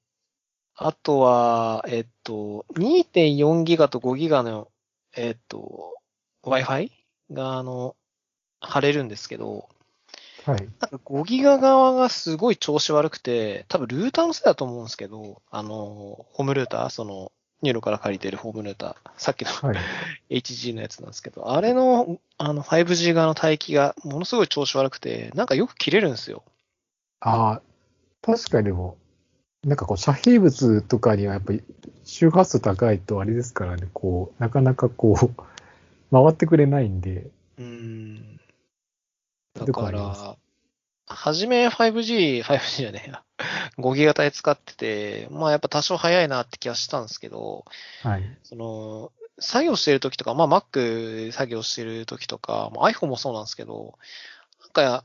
[SPEAKER 1] あとは、えっと、2.4ギガと5ギガの、えっと、Wi-Fi が、あの、張れるんですけど、
[SPEAKER 2] はい。
[SPEAKER 1] なんか5ギガ側がすごい調子悪くて、多分ルーターのせいだと思うんですけど、あの、ホームルーター、その、 NURO から借りてるホームルーター、さっきの
[SPEAKER 2] はい。*laughs*
[SPEAKER 1] HG のやつなんですけど、あれの、あの、5G 側の帯域がものすごい調子悪くて、なんかよく切れるんですよ。
[SPEAKER 2] ああ、確かにでも、なんかこう、遮蔽物とかにはやっぱり周波数高いとあれですからね、こう、なかなかこう、回ってくれないんで、
[SPEAKER 1] うーん。だから、はじめ 5G、5G じゃねえや。*laughs* 5ギガ帯使ってて、まあやっぱ多少早いなって気はしたんですけど、
[SPEAKER 2] はい。
[SPEAKER 1] その、作業してる時とか、まあ Mac 作業してる時とか、まあ iPhone もそうなんですけど、なんか、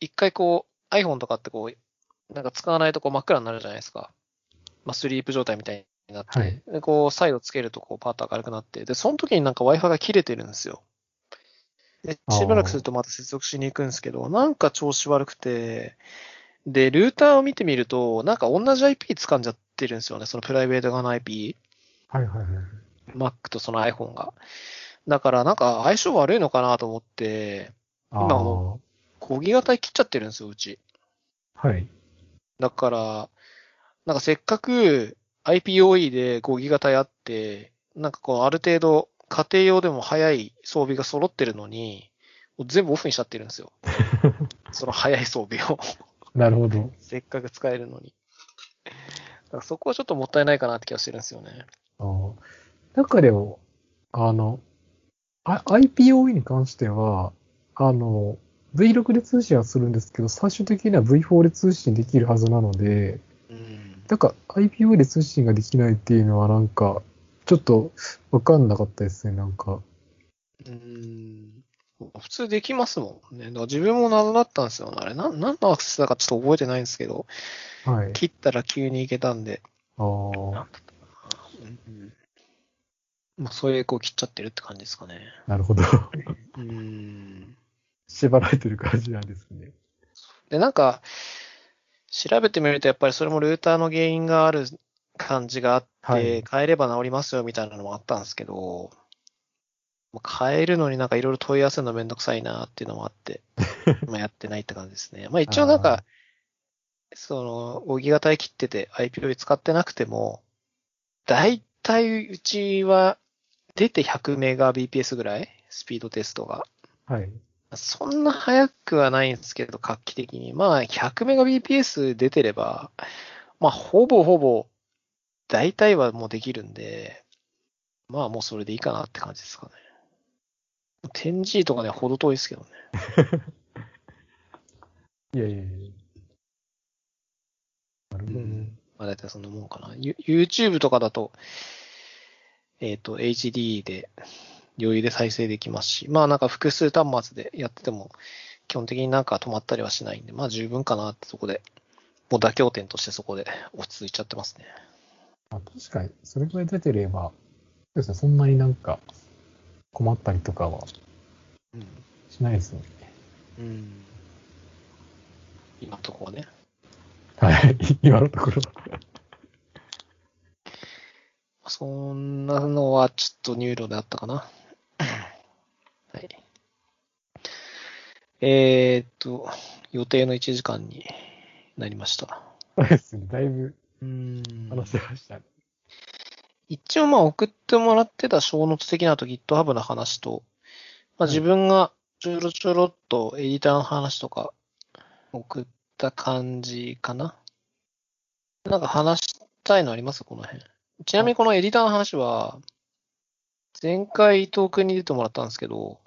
[SPEAKER 1] 一回こう、iPhone とかってこう、なんか使わないとこう真っ暗になるじゃないですか。まあスリープ状態みたいになって、
[SPEAKER 2] はい
[SPEAKER 1] でこう、再度つけるとこうパッと明るくなって、で、その時になんか Wi-Fi が切れてるんですよ。で、しばらくするとまた接続しに行くんですけど、なんか調子悪くて、で、ルーターを見てみると、なんか同じ IP 掴んじゃってるんですよね。そのプライベート側の IP。
[SPEAKER 2] はいはいはい。
[SPEAKER 1] Mac とその iPhone が。だからなんか相性悪いのかなと思って、
[SPEAKER 2] あ
[SPEAKER 1] 今も5ギガ帯切っちゃってるんですよ、うち。
[SPEAKER 2] あ、はい。
[SPEAKER 1] だから、なんかせっかく IPOE で5ギガ帯あって、なんかこうある程度家庭用でも早い装備が揃ってるのに、全部オフにしちゃってるんですよ。*laughs* その早い装備を。
[SPEAKER 2] なるほど。
[SPEAKER 1] せっかく使えるのに。だからそこはちょっともったいないかなって気がしてるんですよね。
[SPEAKER 2] ああ。なんかでも、あの、あ IPOE に関しては、あの、V6 で通信はするんですけど、最終的には V4 で通信できるはずなので、
[SPEAKER 1] うん。
[SPEAKER 2] なんか IPOE で通信ができないっていうのはなんか、ちょっとわかんなかったですね、なんか。
[SPEAKER 1] うーん普通できますもんね。自分も謎だったんですよね。あれ、なん、何のアクセスだかちょっと覚えてないんですけど、
[SPEAKER 2] はい。
[SPEAKER 1] 切ったら急に行けたんで、
[SPEAKER 2] ああ、
[SPEAKER 1] うんまあ、そういうこう切っちゃってるって感じですかね。
[SPEAKER 2] なるほど。
[SPEAKER 1] うーん。
[SPEAKER 2] 縛られてる感じなんですね。
[SPEAKER 1] で、なんか、調べてみるとやっぱりそれもルーターの原因がある感じがあって、
[SPEAKER 2] はい
[SPEAKER 1] 変えれば治りますよみたいなのもあったんですけど、まあ変えるのになんかいろいろ問い合わせるのめんどくさいなっていうのもあって、*laughs* まあやってないって感じですね。まあ一応なん
[SPEAKER 2] あ
[SPEAKER 1] か、その、5ギガ帯切ってて IPO 使ってなくても、だいたいうちは出て100メガ BPS ぐらいスピードテストが。
[SPEAKER 2] はい。
[SPEAKER 1] そんな速くはないんですけど、画期的に。まあ、100メガ BPS 出てれば、まあ、ほぼほぼ、大体はもうできるんで、まあ、もうそれでいいかなって感じですかね。10G とかね、ほど遠いですけどね。*laughs*
[SPEAKER 2] いやいやいや。なるほどね。
[SPEAKER 1] うんまあ、大体そんなもんかな。ユ YouTube とかだと、えっ、と、HD で余裕で再生できますし、まあなんか複数端末でやってても、基本的になんか止まったりはしないんで、まあ十分かなってとこで、もう妥協点としてそこで落ち着いちゃってますね。
[SPEAKER 2] あ確かに、それぐらい出てれば、そうですね、そんなになんか困ったりとかは
[SPEAKER 1] うん。
[SPEAKER 2] しないですよね。
[SPEAKER 1] うん。今のところね。
[SPEAKER 2] はい、*laughs* 今のところ。
[SPEAKER 1] そんなのはちょっとニューロであったかな。はい。えーっと、予定の1時間になりました。
[SPEAKER 2] そうですね、だいぶ
[SPEAKER 1] うん
[SPEAKER 2] 話せましたね。
[SPEAKER 1] 一応まあ送ってもらってた小ノート的なと GitHub の話と、まあ自分がちょろちょろっとエディターの話とか送った感じかな。なんか話したいのあります？この辺。ちなみにこのエディターの話は、前回伊藤君に出てもらったんですけど、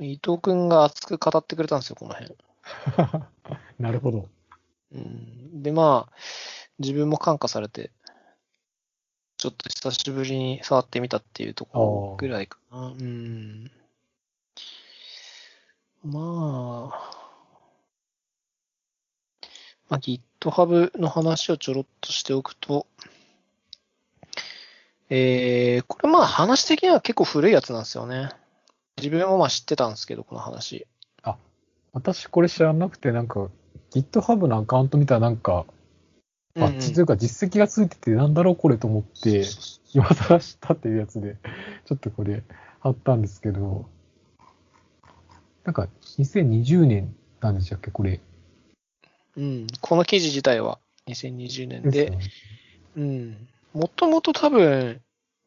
[SPEAKER 1] 伊藤君が熱く語ってくれたんですよ、この辺。*laughs*
[SPEAKER 2] なるほど。
[SPEAKER 1] うんで、まあ、自分も感化されて、ちょっと久しぶりに触ってみたっていうところぐらいかな。うん。まあ、まあ、GitHub の話をちょろっとしておくと、えー、これまあ話的には結構古いやつなんですよね。自分もまあ知ってたんですけど、この話。
[SPEAKER 2] 私これ知らなくて、なんか、GitHub のアカウント見たらなんか、バッジというか実績がついててなんだろうこれと思って、今更知ったっていうやつで、ちょっとこれ貼ったんですけど、なんか2020年なんでしたっけ、これ。
[SPEAKER 1] うん、この記事自体は2020年で、うん。もともと多分、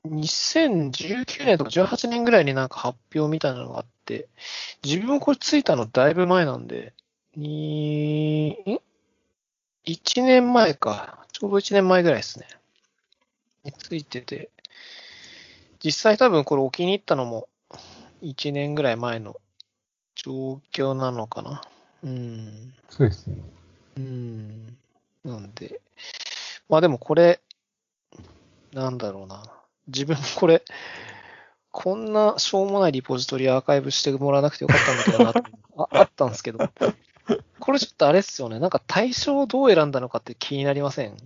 [SPEAKER 1] 2019年とか18年ぐらいになんか発表みたいなのがあって、自分もこれついたのだいぶ前なんで、に、ん？?1 年前か。ちょうど1年前ぐらいですね。についてて、実際多分これお気に入ったのも1年ぐらい前の状況なのかな。うん。
[SPEAKER 2] そうですね。
[SPEAKER 1] うん。なんで、まあでもこれ、なんだろうな。自分もこれ、こんなしょうもないリポジトリアーカイブしてもらわなくてよかったんだけどなあ、あったんですけど、これちょっとあれっすよね。なんか対象をどう選んだのかって気になりません？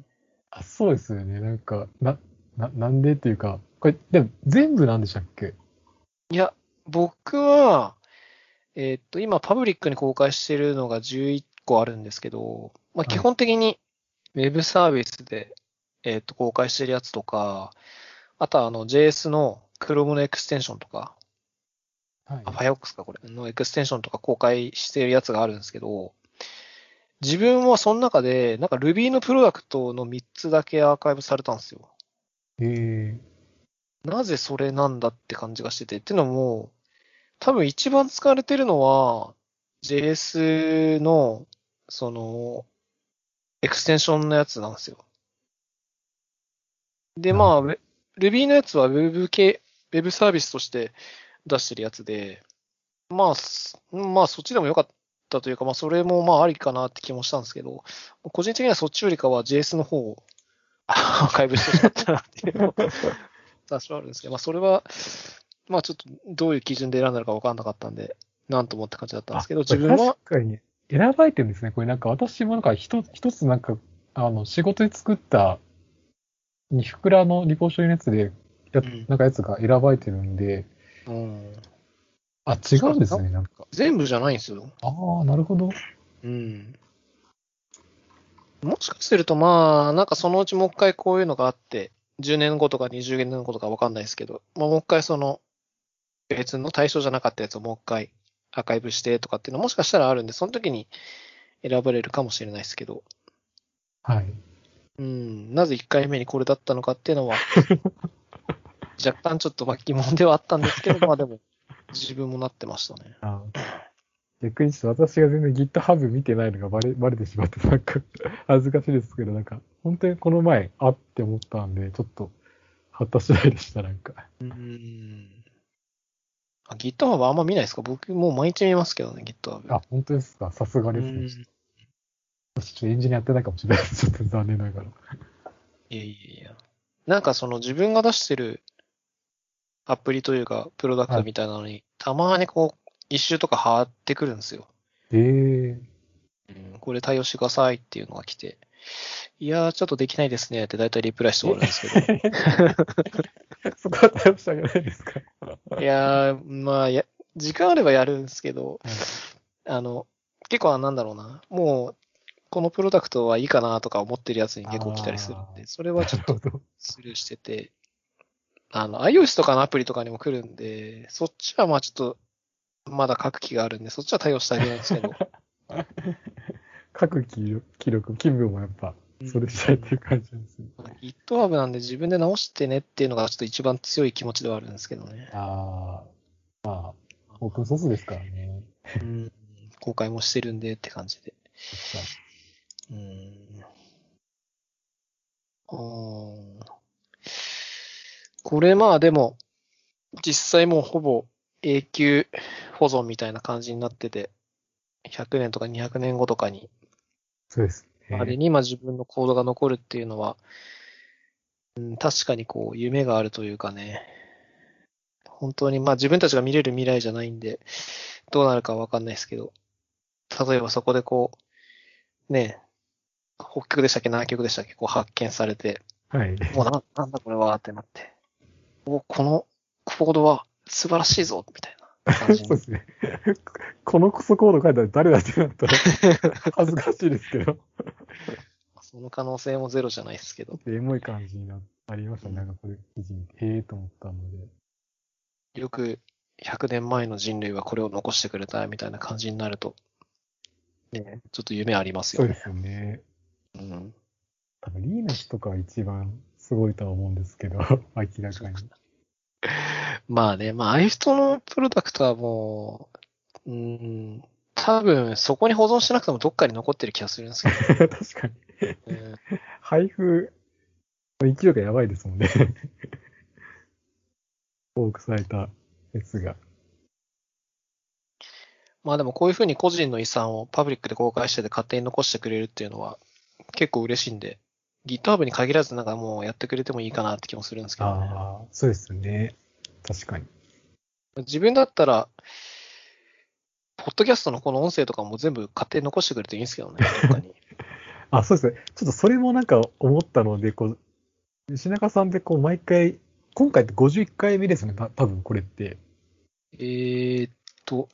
[SPEAKER 2] あ、そうですよね。なんか、な、な、なんでっていうか、これ、でも全部なんでしたっけ？
[SPEAKER 1] いや、僕は、えーっと、今パブリックに公開してるのが11個あるんですけど、まあ、
[SPEAKER 2] はい
[SPEAKER 1] 基本的にウェブサービスで、えーっと、公開してるやつとか、あとはあの JS の Chrome のエクステンションとか、
[SPEAKER 2] はい
[SPEAKER 1] あ、Firefox かこれ、のエクステンションとか公開してるやつがあるんですけど、自分はその中で、なんか Ruby のプロダクトの3つだけアーカイブされたんですよ。
[SPEAKER 2] え
[SPEAKER 1] なぜそれなんだって感じがしてて。っていうのも、多分一番使われてるのは、JS の、その、エクステンションのやつなんですよ。で、まあ、Ruby のやつは Web 系、Web サービスとして出してるやつで、まあ、すまあ、そっちでもよかったというか、まあ、それもまあ、ありかなって気もしたんですけど、個人的にはそっちよりかは JS の方をアーカイブしてしまったなっていうのが *laughs* 多少あるんですけど、まあ、それは、まあ、ちょっとどういう基準で選んだのか分かんなかったんで、なんともって感じだったんですけど、自分は、
[SPEAKER 2] 確かに、選ばれてるんですね。これなんか私もなんか一つ、一つなんか、あの、仕事で作った、にふくらのリポーションのやつで、や
[SPEAKER 1] うん
[SPEAKER 2] なんかやつが選ばれてるんで、
[SPEAKER 1] うん、
[SPEAKER 2] あ、違うんですね、なんか。
[SPEAKER 1] 全部じゃないんですよ。
[SPEAKER 2] ああ、なるほど。
[SPEAKER 1] うん。もしかすると、まあ、なんかそのうちもう一回こういうのがあって、10年後とか20年後とかわかんないですけど、まあ、もう一回その、別の対象じゃなかったやつをもう一回アーカイブしてとかっていうのもしかしたらあるんで、その時に選ばれるかもしれないですけど、
[SPEAKER 2] はい。
[SPEAKER 1] うん、なぜ1回目にこれだったのかっていうのは、*laughs* 若干ちょっとまあ疑問ではあったんですけど、*laughs* まあでも、自分もなってましたね。
[SPEAKER 2] あ逆にちょっと私が全然 GitHub 見てないのがバレバレてしまって、なんか *laughs* 恥ずかしいですけど、なんか、本当にこの前、あって思ったんで、ちょっと、貼った次第でした、なんか。
[SPEAKER 1] うん。あ、GitHub はあんま見ないですか？僕もう毎日見ますけどね、GitHub。
[SPEAKER 2] あ、本当ですか？さすがですね。私ちょっとエンジニアやってないかもしれないです。ちょっと残念ながら。
[SPEAKER 1] いやいやいや。なんかその自分が出してるアプリというか、プロダクトみたいなのに、たまにこう、一周とか貼ってくるんですよ。
[SPEAKER 2] ええ
[SPEAKER 1] うん、これ対応してくださいっていうのが来て、いやー、ちょっとできないですねって大体リプライして終わるんですけど。*laughs*
[SPEAKER 2] そこは対応してあげないですか？
[SPEAKER 1] いやー、まあや、時間あればやるんですけど、あの、結構なんだろうな、もう、このプロダクトはいいかなとか思ってるやつに結構来たりするん
[SPEAKER 2] あ
[SPEAKER 1] で、それはちょっとスルーしてて、あの、iOS とかのアプリとかにも来るんで、そっちはまあちょっと、まだ書く気があるんで、そっちは対応してあげるんですけど、
[SPEAKER 2] 各記録、記録、気分もやっぱ、それしたいっていう感じですね。
[SPEAKER 1] GitHub なんで自分で直してねっていうのがちょっと一番強い気持ちではあるんですけどね。
[SPEAKER 2] ああ、まあ、オープンソースですからね。
[SPEAKER 1] うん、公開もしてるんでって感じで。うん。あーこれまあでも、実際もうほぼ永久保存みたいな感じになってて、100年とか200年後とかに、
[SPEAKER 2] そうです
[SPEAKER 1] までに今自分のコードが残るっていうのは、うん、確かにこう、夢があるというかね、本当にまあ自分たちが見れる未来じゃないんで、どうなるかわかんないですけど、例えばそこでこう、ね、北極でしたっけ南極でしたっけこう発見されて、
[SPEAKER 2] はい。
[SPEAKER 1] もうな、なんだこれはってなって、お、このコードは素晴らしいぞみたいな感じに *laughs*
[SPEAKER 2] そうですね。*laughs* このクソコード書いたら誰だってなったら *laughs* 恥ずかしいですけど。
[SPEAKER 1] その可能性もゼロじゃないですけど、
[SPEAKER 2] エモい感じになありましたね。なんかこれ記事見て、へえと思ったので。
[SPEAKER 1] よく100年前の人類はこれを残してくれたみたいな感じになると、ね、ちょっと夢ありますよね。
[SPEAKER 2] そうですよね。
[SPEAKER 1] うん。
[SPEAKER 2] 多分リーナスとかは一番すごいとは思うんですけど、*laughs* 明らかに。
[SPEAKER 1] まあね、まあ、ああいう人のプロダクトはもう、うん、多分そこに保存しなくてもどっかに残ってる気がするんですけど、*laughs*
[SPEAKER 2] 確かに。
[SPEAKER 1] うん
[SPEAKER 2] 配布の勢いがやばいですもんね。多くされたやつが。
[SPEAKER 1] まあでもこういうふうに個人の遺産をパブリックで公開してて勝手に残してくれるっていうのは結構嬉しいんで、GitHub に限らずなんかもうやってくれてもいいかなって気もするんですけどね。
[SPEAKER 2] ああ、そうですよね。確かに。
[SPEAKER 1] 自分だったら、ポッドキャストのこの音声とかも全部勝手に残してくれていいんですけどね、に。*laughs*
[SPEAKER 2] あ、そうですね。ちょっとそれもなんか思ったので、こう、品中さんでこう毎回、今回って51回目ですよね、た多分これって。
[SPEAKER 1] えーっと、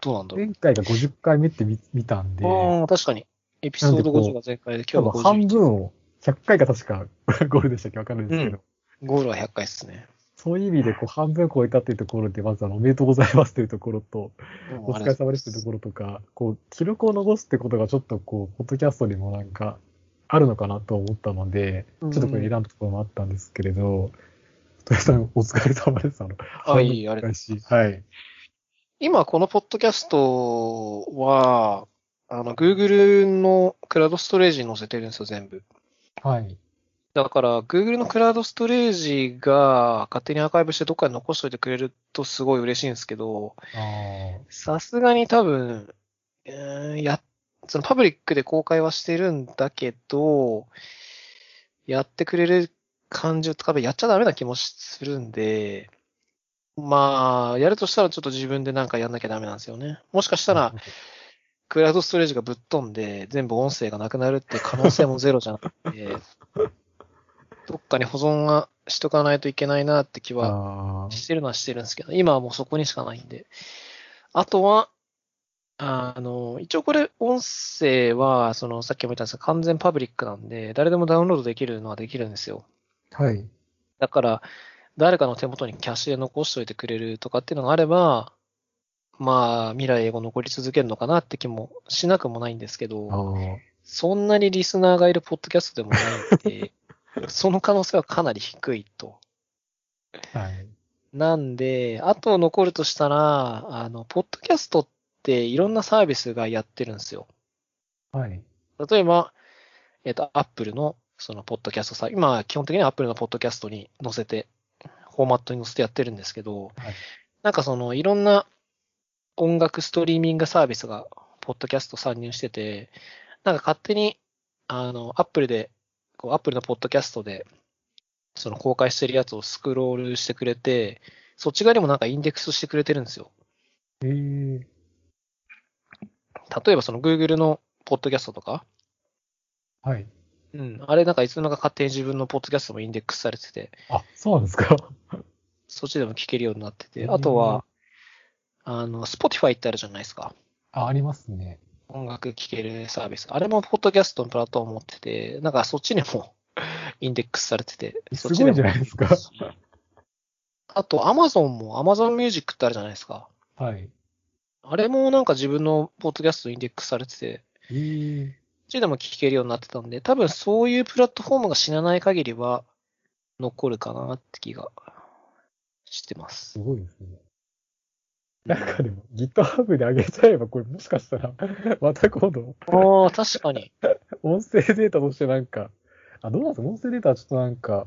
[SPEAKER 1] どうなんだろう。
[SPEAKER 2] 前回が50回目って見見たんで、
[SPEAKER 1] ああ、確かに。エピソード50が前回で、今日が
[SPEAKER 2] 多分半
[SPEAKER 1] 50。
[SPEAKER 2] 分を、100回が確かゴールでしたっけ？わかんないですけど、
[SPEAKER 1] ゴールは100回ですね。
[SPEAKER 2] そういう意味でこう半分超えたっていうところで、まずあのおめでとうございますというところと、お疲れ様ですというところとか、こう、記録を残すってことがちょっとこう、ポッドキャストにもなんか、あるのかなと思ったので、ちょっとこれ選んだところもあったんですけれど、とりさん、お疲れ様です。あの、
[SPEAKER 1] あいいありがとうご
[SPEAKER 2] しはい。
[SPEAKER 1] 今このポッドキャストは、あの、Google のクラウドストレージに載せてるんですよ、全部。
[SPEAKER 2] はい。
[SPEAKER 1] だから、Google のクラウドストレージが勝手にアーカイブしてどっかに残しといてくれるとすごい嬉しいんですけど、
[SPEAKER 2] あ
[SPEAKER 1] さすがに多分、えーや、そのパブリックで公開はしてるんだけど、やってくれる感じを多分やっちゃダメな気もするんで、まあ、やるとしたらちょっと自分でなんかやんなきゃダメなんですよね。もしかしたら、クラウドストレージがぶっ飛んで、全部音声がなくなるって可能性もゼロじゃなくて、*laughs* どっかに保存はしとかないといけないなって気
[SPEAKER 2] あ
[SPEAKER 1] は
[SPEAKER 2] ー
[SPEAKER 1] してるのはしてるんですけど、今はもうそこにしかないんで。あとは、あの、一応これ、音声は、その、さっきも言ったんですが、完全パブリックなんで、誰でもダウンロードできるのはできるんですよ。
[SPEAKER 2] はい。
[SPEAKER 1] だから、誰かの手元にキャッシュで残しておいてくれるとかっていうのがあれば、まあ、未来英語残り続けるのかなって気もしなくもないんですけ
[SPEAKER 2] あ
[SPEAKER 1] ど、
[SPEAKER 2] ー
[SPEAKER 1] そんなにリスナーがいるポッドキャストでもないんで、*laughs* その可能性はかなり低いと。
[SPEAKER 2] はい。
[SPEAKER 1] なんで、あと残るとしたら、あの、ポッドキャストっていろんなサービスがやってるんですよ。
[SPEAKER 2] はい。
[SPEAKER 1] 例えば、えっ、と、Apple の、その、ポッドキャストさ、今、基本的には Apple のポッドキャストに載せて、フォーマットに載せてやってるんですけど、
[SPEAKER 2] はい
[SPEAKER 1] なんかその、いろんな音楽ストリーミングサービスが、ポッドキャスト参入してて、なんか勝手に、あの、Apple で、こう、Apple のポッドキャストで、その公開してるやつをスクロールしてくれて、そっち側にもなんかインデックスしてくれてるんですよ。
[SPEAKER 2] えー、
[SPEAKER 1] 例えばその Google のポッドキャストとか、
[SPEAKER 2] はい。
[SPEAKER 1] うん、あれなんかいつの間にか勝手に自分のポッドキャストもインデックスされてて、
[SPEAKER 2] あ、そうなんですか。
[SPEAKER 1] そっちでも聞けるようになってて、あとは、あの、Spotify ってあるじゃないですか。
[SPEAKER 2] あ、ありますね。
[SPEAKER 1] 音楽聴けるサービス。あれもポッドキャストのプラットフォーム持ってて、なんかそっちにも *laughs* インデックスされてて、そっち
[SPEAKER 2] すごいじゃないですか。
[SPEAKER 1] あと Amazon も Amazon Music ってあるじゃないですか。
[SPEAKER 2] はい。
[SPEAKER 1] あれもなんか自分のポッドキャストインデックスされてて、
[SPEAKER 2] え
[SPEAKER 1] っちでも聞けるようになってたんで、多分そういうプラットフォームが死なない限りは残るかなって気がしてます
[SPEAKER 2] す。ごいですね。なんかでも、GitHub で上げちゃえば、これもしかしたら、*laughs* また今度、
[SPEAKER 1] ああ、確かに。*laughs*
[SPEAKER 2] 音声データとしてなんか、あ、どうなんですか？音声データはちょっとなんか、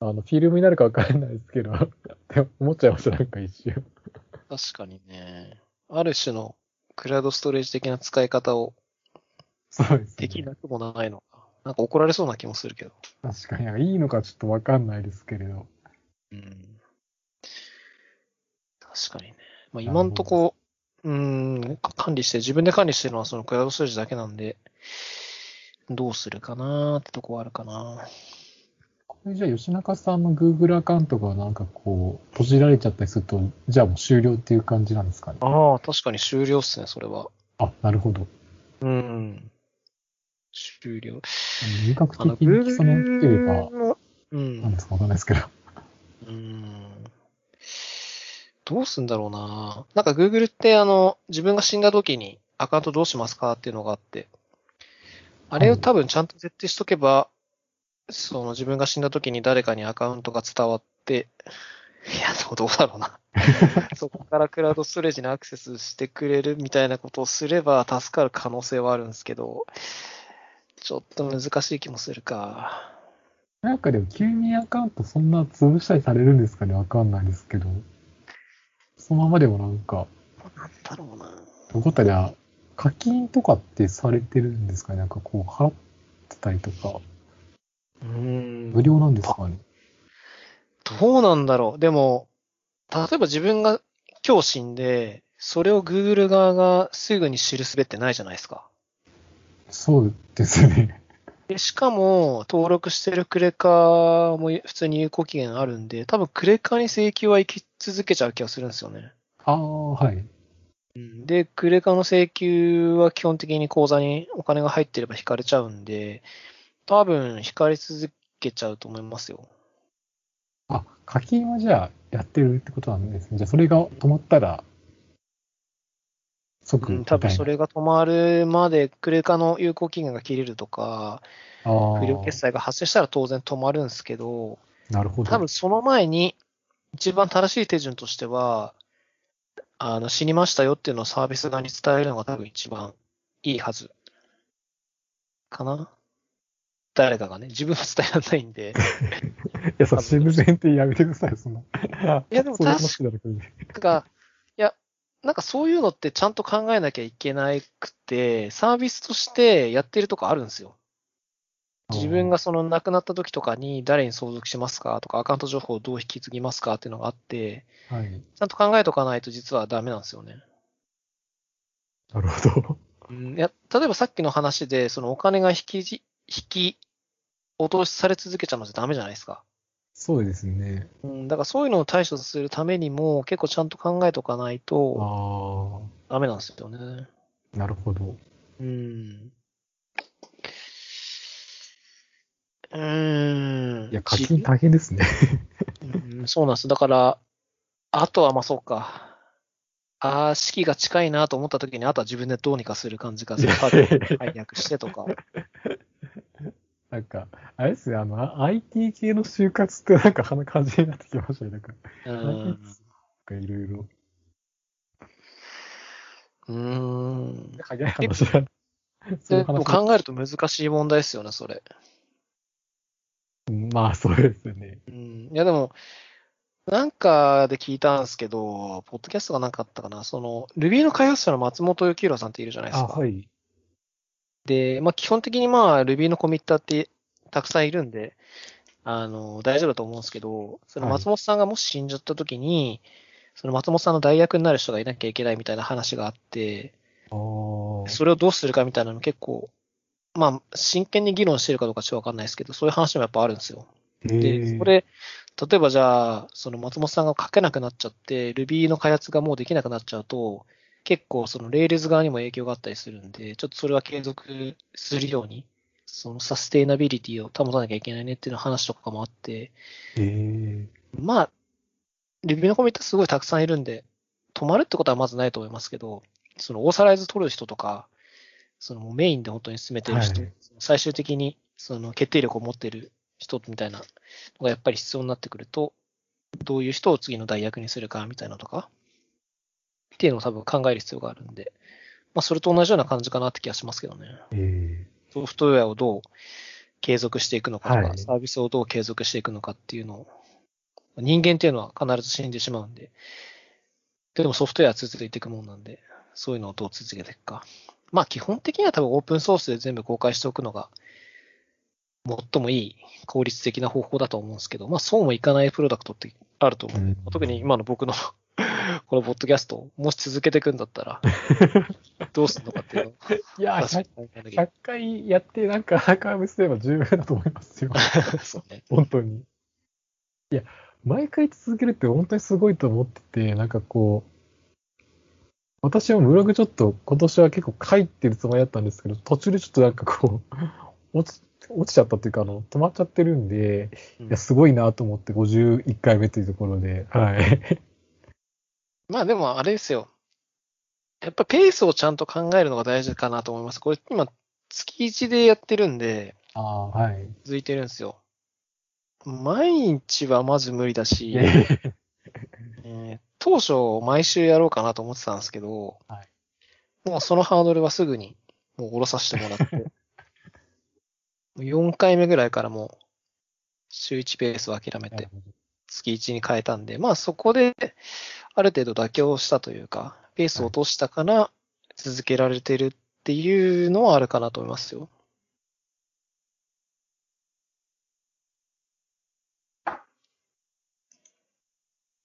[SPEAKER 2] あの、フィルムになるかわからないですけど、*laughs* って思っちゃいました、なんか一瞬。
[SPEAKER 1] 確かにね。ある種のクラウドストレージ的な使い方を
[SPEAKER 2] そうですね。
[SPEAKER 1] できなくもないのか。なんか怒られそうな気もするけど。
[SPEAKER 2] 確かに、いいのかちょっとわかんないですけれど。
[SPEAKER 1] うん。確かにね。まあ今んとこ、うーん、管理して、自分で管理してるのはそのクラウドストレージだけなんで、どうするかなーってとこはあるかな。
[SPEAKER 2] これじゃあ吉中さんの Google アカウントがなんかこう、閉じられちゃったりすると、じゃあもう終了っていう感じなんですかね？
[SPEAKER 1] ああ、確かに終了っすね、それは。
[SPEAKER 2] あ、なるほど。
[SPEAKER 1] うん。終了。
[SPEAKER 2] 入学
[SPEAKER 1] あの、
[SPEAKER 2] 的にその、っていうか
[SPEAKER 1] う
[SPEAKER 2] なん
[SPEAKER 1] ん。
[SPEAKER 2] ですか？わかんないですけど。
[SPEAKER 1] うん。どうすんだろうな。なんか Google ってあの、自分が死んだ時にアカウントどうしますかっていうのがあって、あれを多分ちゃんと設定しとけば、その自分が死んだ時に誰かにアカウントが伝わって、いや、どうだろうな。*laughs* そこからクラウドストレージにアクセスしてくれるみたいなことをすれば助かる可能性はあるんですけど、ちょっと難しい気もするか。
[SPEAKER 2] なんかでも、急にアカウントそんな潰したりされるんですかね？わかんないですけど。そのままでもなんか、
[SPEAKER 1] なんだろうな。
[SPEAKER 2] どこったりは、課金とかってされてるんですかね？なんかこう、払ってたりとか、
[SPEAKER 1] うーん。
[SPEAKER 2] 無料なんですかね？
[SPEAKER 1] どうなんだろう。でも、例えば自分が今日死んで、それを Google 側がすぐに知るすべってないじゃないですか。
[SPEAKER 2] そうですね。
[SPEAKER 1] で、しかも、登録してるクレカも普通に有効期限あるんで、多分クレカに請求は行き続けちゃう気がするんですよね。
[SPEAKER 2] ああ、はい。
[SPEAKER 1] うんで、クレカの請求は基本的に口座にお金が入ってれば引かれちゃうんで、多分引かれ続けちゃうと思いますよ。
[SPEAKER 2] あ、課金はじゃあやってるってことなんですね。じゃあそれが止まったら、即
[SPEAKER 1] うん。多分それが止まるまで、クレカの有効期限が切れるとか、不良決済が発生したら当然止まるんですけど、
[SPEAKER 2] なるほど。
[SPEAKER 1] 多分その前に、一番正しい手順としては、あの、死にましたよっていうのをサービス側に伝えるのが多分一番いいはず。かな誰かがね、自分は伝えられないんで。*laughs*
[SPEAKER 2] いや、さ、死ぬ前提 *laughs* やめてください、そんな。い
[SPEAKER 1] やでも
[SPEAKER 2] そういう話だろこれで
[SPEAKER 1] なんか、なんかそういうのってちゃんと考えなきゃいけなくて、サービスとしてやってるとこあるんですよ。自分がその亡くなった時とかに誰に相続しますか？とか、アカウント情報をどう引き継ぎますかっていうのがあって、
[SPEAKER 2] はい。
[SPEAKER 1] ちゃんと考えとかないと実はダメなんですよね。
[SPEAKER 2] なるほど。
[SPEAKER 1] うん、いや、例えばさっきの話で、そのお金が引きじ、引き落としされ続けちゃうのってダメじゃないですか。
[SPEAKER 2] そうですね。
[SPEAKER 1] うん、だからそういうのを対処するためにも結構ちゃんと考えとかないと
[SPEAKER 2] あ
[SPEAKER 1] ダメなんですよね。
[SPEAKER 2] あ、なるほど。
[SPEAKER 1] うん。うーん。
[SPEAKER 2] いや、課金大変ですね。
[SPEAKER 1] うんそうなんです。だから、あとはまあそうか。ああ、式が近いなと思った時に、あとは自分でどうにかする感じがする。*laughs* 解約してとか。
[SPEAKER 2] なんか、あれですね、あの、IT 系の就活ってなんかそんな感じになってきましたね。なんか、
[SPEAKER 1] う
[SPEAKER 2] なん
[SPEAKER 1] ん。
[SPEAKER 2] かいろいろ。
[SPEAKER 1] うーん。
[SPEAKER 2] 早い話だ。そう
[SPEAKER 1] 考えると難しい問題ですよね、それ。
[SPEAKER 2] うんまあ、そうですよね。
[SPEAKER 1] うん。いや、でも、なんかで聞いたんですけど、ポッドキャストがなんかあったかな。その、Ruby の開発者の松本幸宏さんっているじゃないです
[SPEAKER 2] あ、
[SPEAKER 1] か。
[SPEAKER 2] はい。
[SPEAKER 1] で、まあ、基本的にまあ、Ruby のコミッターってたくさんいるんで、あの、大丈夫だと思うんですけど、その
[SPEAKER 2] はい
[SPEAKER 1] 松本さんがもし死んじゃった時に、その松本さんの代役になる人がいなきゃいけないみたいな話があって。それをどうするかみたいなの結構、まあ、真剣に議論してるかどうかちょっとわかんないですけど、そういう話もやっぱあるんですよ。
[SPEAKER 2] へ
[SPEAKER 1] で、
[SPEAKER 2] ー
[SPEAKER 1] それ、例えばじゃあ、その松本さんが書けなくなっちゃって、Ruby の開発がもうできなくなっちゃうと、結構その Rails 側にも影響があったりするんで、ちょっとそれは継続するように、そのサステイナビリティを保たなきゃいけないねっていうの話とかもあって、
[SPEAKER 2] へえ。
[SPEAKER 1] まあ、Ruby のコミットすごいたくさんいるんで、止まるってことはまずないと思いますけど、そのオーサライズ取る人とか、そのメインで本当に進めてる人、
[SPEAKER 2] はい
[SPEAKER 1] 最終的にその決定力を持ってる人みたいなのがやっぱり必要になってくると、どういう人を次の代役にするかみたいなのとか、っていうのを多分考える必要があるんで、まあそれと同じような感じかなって気がしますけどね。
[SPEAKER 2] え
[SPEAKER 1] ソフトウェアをどう継続していくのかとか、
[SPEAKER 2] はい
[SPEAKER 1] サービスをどう継続していくのかっていうのを、人間っていうのは必ず死んでしまうんで、でもソフトウェアは続いていくもんなんで、そういうのをどう続けていくか。まあ基本的には多分オープンソースで全部公開しておくのが、最もいい効率的な方法だと思うんですけど、まあそうもいかないプロダクトってあると思う。
[SPEAKER 2] うん
[SPEAKER 1] 特に今の僕の *laughs* このポッドキャストをもし続けていくんだったら、*laughs* どうするのかっていうのを
[SPEAKER 2] いや、
[SPEAKER 1] 確か
[SPEAKER 2] 100,
[SPEAKER 1] に考えなきゃい
[SPEAKER 2] 回やってなんかアーカイブすれば十分だと思いますよ。*laughs*
[SPEAKER 1] そうね。
[SPEAKER 2] 本当に。いや、毎回続けるって本当にすごいと思ってて、なんかこう、私もブログちょっと今年は結構書いてるつもりだったんですけど、途中でちょっとなんかこう、落ち、落ちちゃったっていうか、あの、止まっちゃってるんで、
[SPEAKER 1] うん
[SPEAKER 2] いや、すごいなと思って51回目というところで、はい。
[SPEAKER 1] まあでもあれですよ。やっぱペースをちゃんと考えるのが大事かなと思います。これ今月1でやってるんで、
[SPEAKER 2] ああ、はい。
[SPEAKER 1] 続いてるんですよ。毎日はまず無理だし、えー当初毎週やろうかなと思ってたんですけど、
[SPEAKER 2] はい
[SPEAKER 1] もうそのハードルはすぐにもう下ろさせてもらって、もう4回目ぐらいからもう週1ペースを諦めて月1に変えたんで、まあそこである程度妥協したというか、ペースを落としたから続けられてるっていうのはあるかなと思いますよ。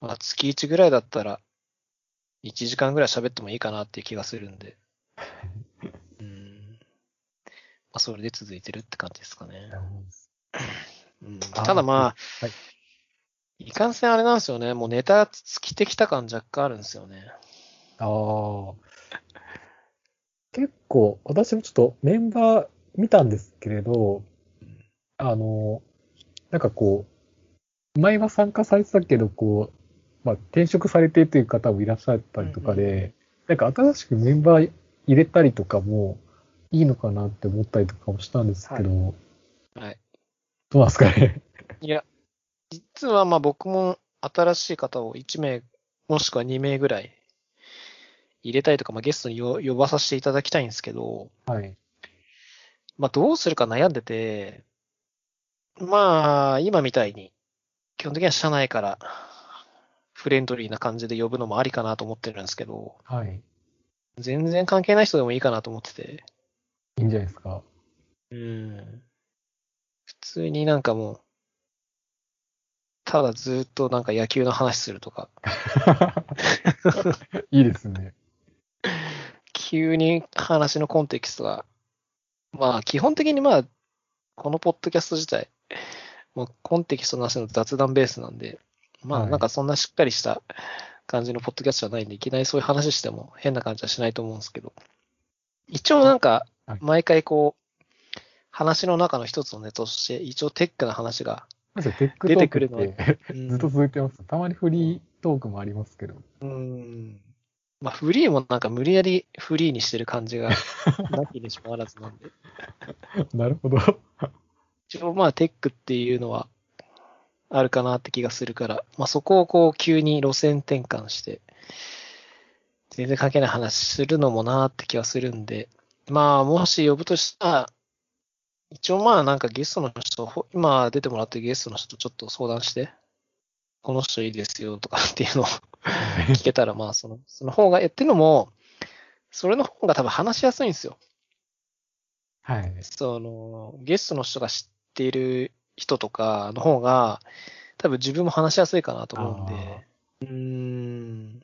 [SPEAKER 1] まあ月1ぐらいだったら1時間ぐらい喋ってもいいかなっていう気がするんで。*laughs* うん。まあそれで続いてるって感じですかね。うん、
[SPEAKER 2] あ
[SPEAKER 1] ただまあ、
[SPEAKER 2] はい
[SPEAKER 1] いかんせんあれなんですよね。もうネタ尽きてきた感若干あるんですよね。
[SPEAKER 2] ああ。結構、私もちょっとメンバー見たんですけれど、あの、なんかこう、前は参加されてたけど、こう、まあ、転職されてという方もいらっしゃったりとか
[SPEAKER 1] うんうん
[SPEAKER 2] で、なんか新しくメンバー入れたりとかもいいのかなって思ったりとかもしたんですけど、
[SPEAKER 1] はい。
[SPEAKER 2] どうなんですかね。
[SPEAKER 1] いや、実はまあ僕も新しい方を1名、もしくは2名ぐらい入れたいとか、まあゲストによ呼ばさせていただきたいんですけど、
[SPEAKER 2] はい。
[SPEAKER 1] まあどうするか悩んでて、まあ今みたいに、基本的には社内からフレンドリーな感じで呼ぶのもありかなと思ってるんですけど、
[SPEAKER 2] はい。
[SPEAKER 1] 全然関係ない人でもいいかなと思ってて、
[SPEAKER 2] いいんじゃないですか。
[SPEAKER 1] うん。普通になんかもう、ただずっとなんか野球の話するとか、*laughs*
[SPEAKER 2] いいですね。
[SPEAKER 1] 急に話のコンテキストが、まあ基本的にまあ、このポッドキャスト自体、もうコンテキストなしの雑談ベースなんで、ま
[SPEAKER 2] はい。
[SPEAKER 1] あなんかそんなしっかりした感じのポッドキャストじゃないんで、いきなりそういう話しても変な感じはしないと思うんですけど、一応なんか
[SPEAKER 2] はい、
[SPEAKER 1] 毎回こう、話の中の一つのネタとして、一応テックな話が、出てくるの *laughs*
[SPEAKER 2] ずっと続いてます。たまにフリートークもありますけど。
[SPEAKER 1] うん。まあ、フリーもなんか無理やりフリーにしてる感じが、*laughs* なきにしもあらずなんで。
[SPEAKER 2] なるほど。
[SPEAKER 1] 一応まあ、テックっていうのは、あるかなって気がするから、まあそこをこう急に路線転換して、全然関係ない話するのもなーって気がするんで、まあもし呼ぶとしたら、一応まあなんかゲストの人、ほ今出てもらってるゲストの人とちょっと相談して、この人いいですよとかっていうのを *laughs* 聞けたら、まあその、その方が、えっていうのも、それの方が多分話しやすいんですよ。
[SPEAKER 2] はい。
[SPEAKER 1] その、ゲストの人が知っている人とかの方が、多分自分も話しやすいかなと思うんで、うーん。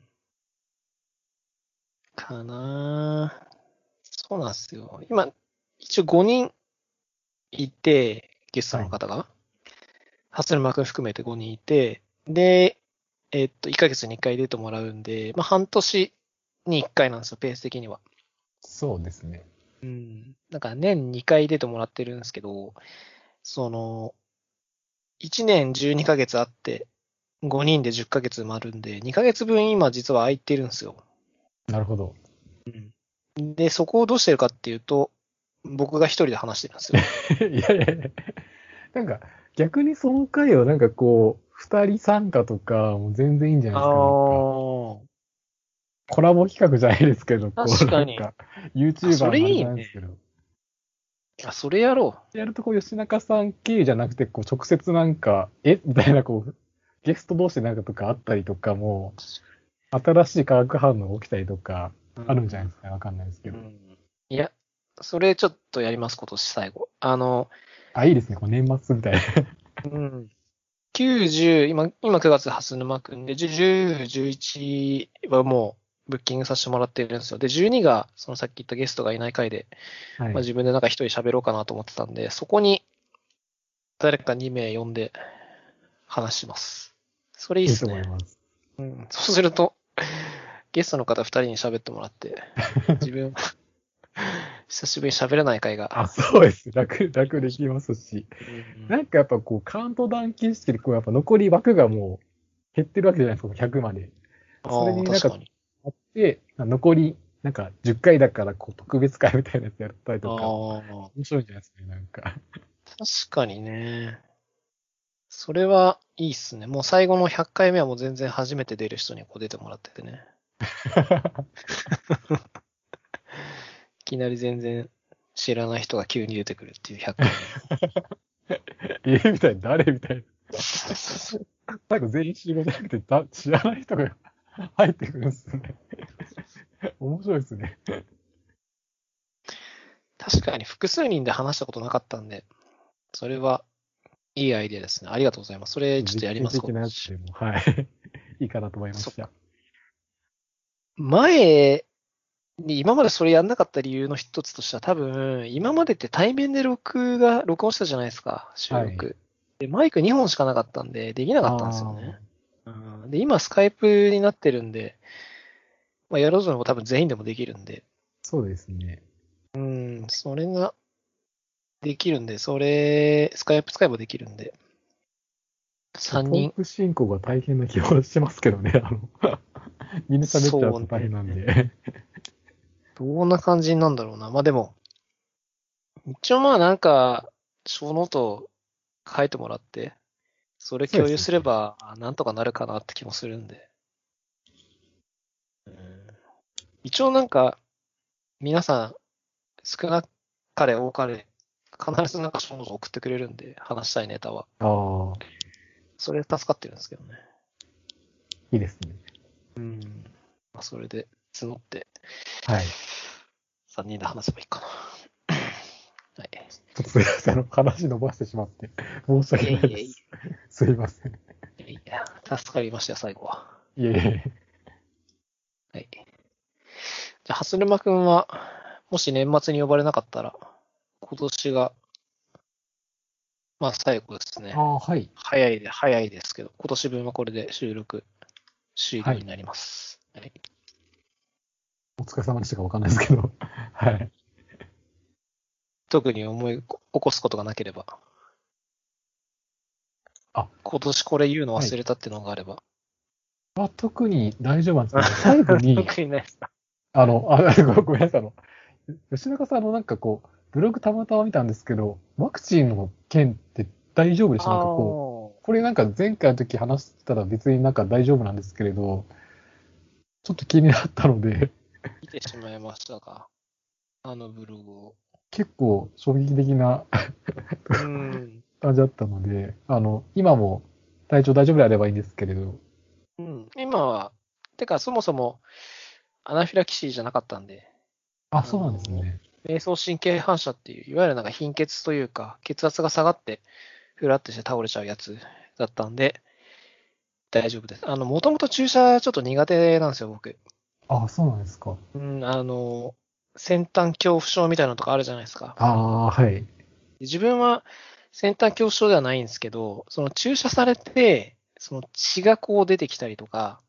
[SPEAKER 1] かなぁそうなんですよ。今、一応5人いて、ゲストの方が。初沼くん含めて5人いて、で、えっと、1ヶ月に1回出てもらうんで、まあ、半年に1回なんですよ、ペース的には。
[SPEAKER 2] そうですね。
[SPEAKER 1] うん。だから年2回出てもらってるんですけど、その、1年12ヶ月あって、5人で10ヶ月埋まるんで、2ヶ月分今実は空いてるんですよ。
[SPEAKER 2] なるほど。
[SPEAKER 1] で、そこをどうしてるかっていうと、僕が一人で話してるんですよ。*laughs*
[SPEAKER 2] いやいやいや。なんか、逆にその回はなんかこう、二人参加とか、もう全然いいんじゃないですか。コラボ企画じゃないですけど、こう、
[SPEAKER 1] 確かに
[SPEAKER 2] YouTuber
[SPEAKER 1] それい
[SPEAKER 2] なんですけど。
[SPEAKER 1] あ、それやろ
[SPEAKER 2] やるとこう、吉中さん経由じゃなくて、こう、直接なんか、え？みたいな、こう、ゲスト同士でなんかとかあったりとかも、新しい化学反応が起きたりとか、
[SPEAKER 1] う。
[SPEAKER 2] あるんじゃないですか。わかんないですけど。
[SPEAKER 1] うんいや、それちょっとやります、今年最後。あの、
[SPEAKER 2] あ、いいですね。この年末みたいな。
[SPEAKER 1] うん。9、10、今、今9月ハス沼くんで、10、11はもうブッキングさせてもらってるんですよ。で、12が、そのさっき言ったゲストがいない回で、
[SPEAKER 2] はい。
[SPEAKER 1] まあ、自分でなんか一人喋ろうかなと思ってたんで、そこに誰か2名呼んで話します。それいいっすね
[SPEAKER 2] いいと思い。ます。
[SPEAKER 1] うん。そうすると、ゲストの方2人に喋ってもらって、自分、久しぶりに喋れない回が。
[SPEAKER 2] あ、そうです。楽、楽できますし。
[SPEAKER 1] うん
[SPEAKER 2] なんかやっぱこう、カウントダウン形式で、こう、やっぱ残り枠がもう減ってるわけじゃないですか、100まで。それになんか
[SPEAKER 1] あ
[SPEAKER 2] って、残り、なんか10回だから、こう、特別会みたいなやつやったりとか、
[SPEAKER 1] ああ。
[SPEAKER 2] 面白いんじゃないですかね、なんか。
[SPEAKER 1] 確かにね。それはいいっすね。もう最後の100回目はもう全然初めて出る人にこう出てもらっててね。*laughs* いきなり全然知らない人が急に出てくるっていう100回 *laughs*
[SPEAKER 2] えみたいな、誰みたいな。最後全員集合じゃなくて、だ知らない人が入ってくるんですね。面白いですね。
[SPEAKER 1] 確かに複数人で話したことなかったんで、それはいいアイデアですね。ありがとうございます。それちょっとやります
[SPEAKER 2] 実験的なやつでも、はい。*laughs* いいかなと思いました。
[SPEAKER 1] 前に今までそれやんなかった理由の一つとしては多分、今までって対面で録が、録音したじゃないですか、収録。で、マイク2本しかなかったんで、できなかったんですよね。うん、で、今スカイプになってるんで、まあ、やろうとも多分全員でもできるんで、
[SPEAKER 2] そうですね。
[SPEAKER 1] うん、それができるんで、それ、スカイプ使えばできるんで、3人。
[SPEAKER 2] トー、ク進行が大変な気はしてますけどね、あの、*laughs* みんな喋っちゃうと大変なんで。
[SPEAKER 1] どんな感じになんだろうな。まあでも、一応まあなんか、show note 書いてもらって、それ共有すれば、あなんとかなるかなって気もするんで。うん一応なんか、皆さん、少なかれ多かれ、必ずなんか show note 送ってくれるんで、話したいネタは。
[SPEAKER 2] ああ、
[SPEAKER 1] それ助かってるんですけどね。
[SPEAKER 2] いいですね。
[SPEAKER 1] うん。まあそれで募って、
[SPEAKER 2] はい。
[SPEAKER 1] 3人で話せばいいかな。*coughs* はい。
[SPEAKER 2] ちょっとすいません、あの、話伸ばしてしまって、申し訳ない
[SPEAKER 1] いえいえい
[SPEAKER 2] です。すいません。
[SPEAKER 1] いや、助かりましたよ、最後は。
[SPEAKER 2] いえいえ。
[SPEAKER 1] はい。じゃあ、ハスルマくんは、もし年末に呼ばれなかったら、今年が、まあ最後ですね
[SPEAKER 2] あ。あ、はい。
[SPEAKER 1] 早いで、早いですけど、今年分はこれで収録終了になります。はい。
[SPEAKER 2] お疲れ様でしたかわかんないですけど。*laughs* はい。
[SPEAKER 1] 特に思い起こすことがなければ。
[SPEAKER 2] あ
[SPEAKER 1] 今年これ言うの忘れたっていうのがあれば。
[SPEAKER 2] まあ、特に大丈夫なんですけど、*laughs* 最後に、
[SPEAKER 1] 特にない。
[SPEAKER 2] あの、あ、ごごめんなさい、あの、吉中さん、あの、なんかこう、ブログたまたま見たんですけど、ワクチンの件って大丈夫でした？なんかこう、これなんか前回の時話したら別になんか大丈夫なんですけれど、ちょっと気になったので、
[SPEAKER 1] 見てしまいましたか？あのブログを。
[SPEAKER 2] 結構衝撃的な
[SPEAKER 1] うん。
[SPEAKER 2] 感じだったので、あの、今も体調大丈夫であればいいんですけれど、
[SPEAKER 1] うん。今は、てかそもそもアナフィラキシーじゃなかったんで、
[SPEAKER 2] あ、そうなんですね。
[SPEAKER 1] 瞑想神経反射っていう、いわゆるなんか貧血というか、血圧が下がって、ふらってして倒れちゃうやつだったんで、大丈夫です。あの、もともと注射ちょっと苦手なんですよ、僕。
[SPEAKER 2] あ、そうなんですか。
[SPEAKER 1] うん、あの、先端恐怖症みたいなのとかあるじゃないですか。
[SPEAKER 2] ああ、はい。
[SPEAKER 1] 自分は先端恐怖症ではないんですけど、その注射されて、その血がこう出てきたりとか、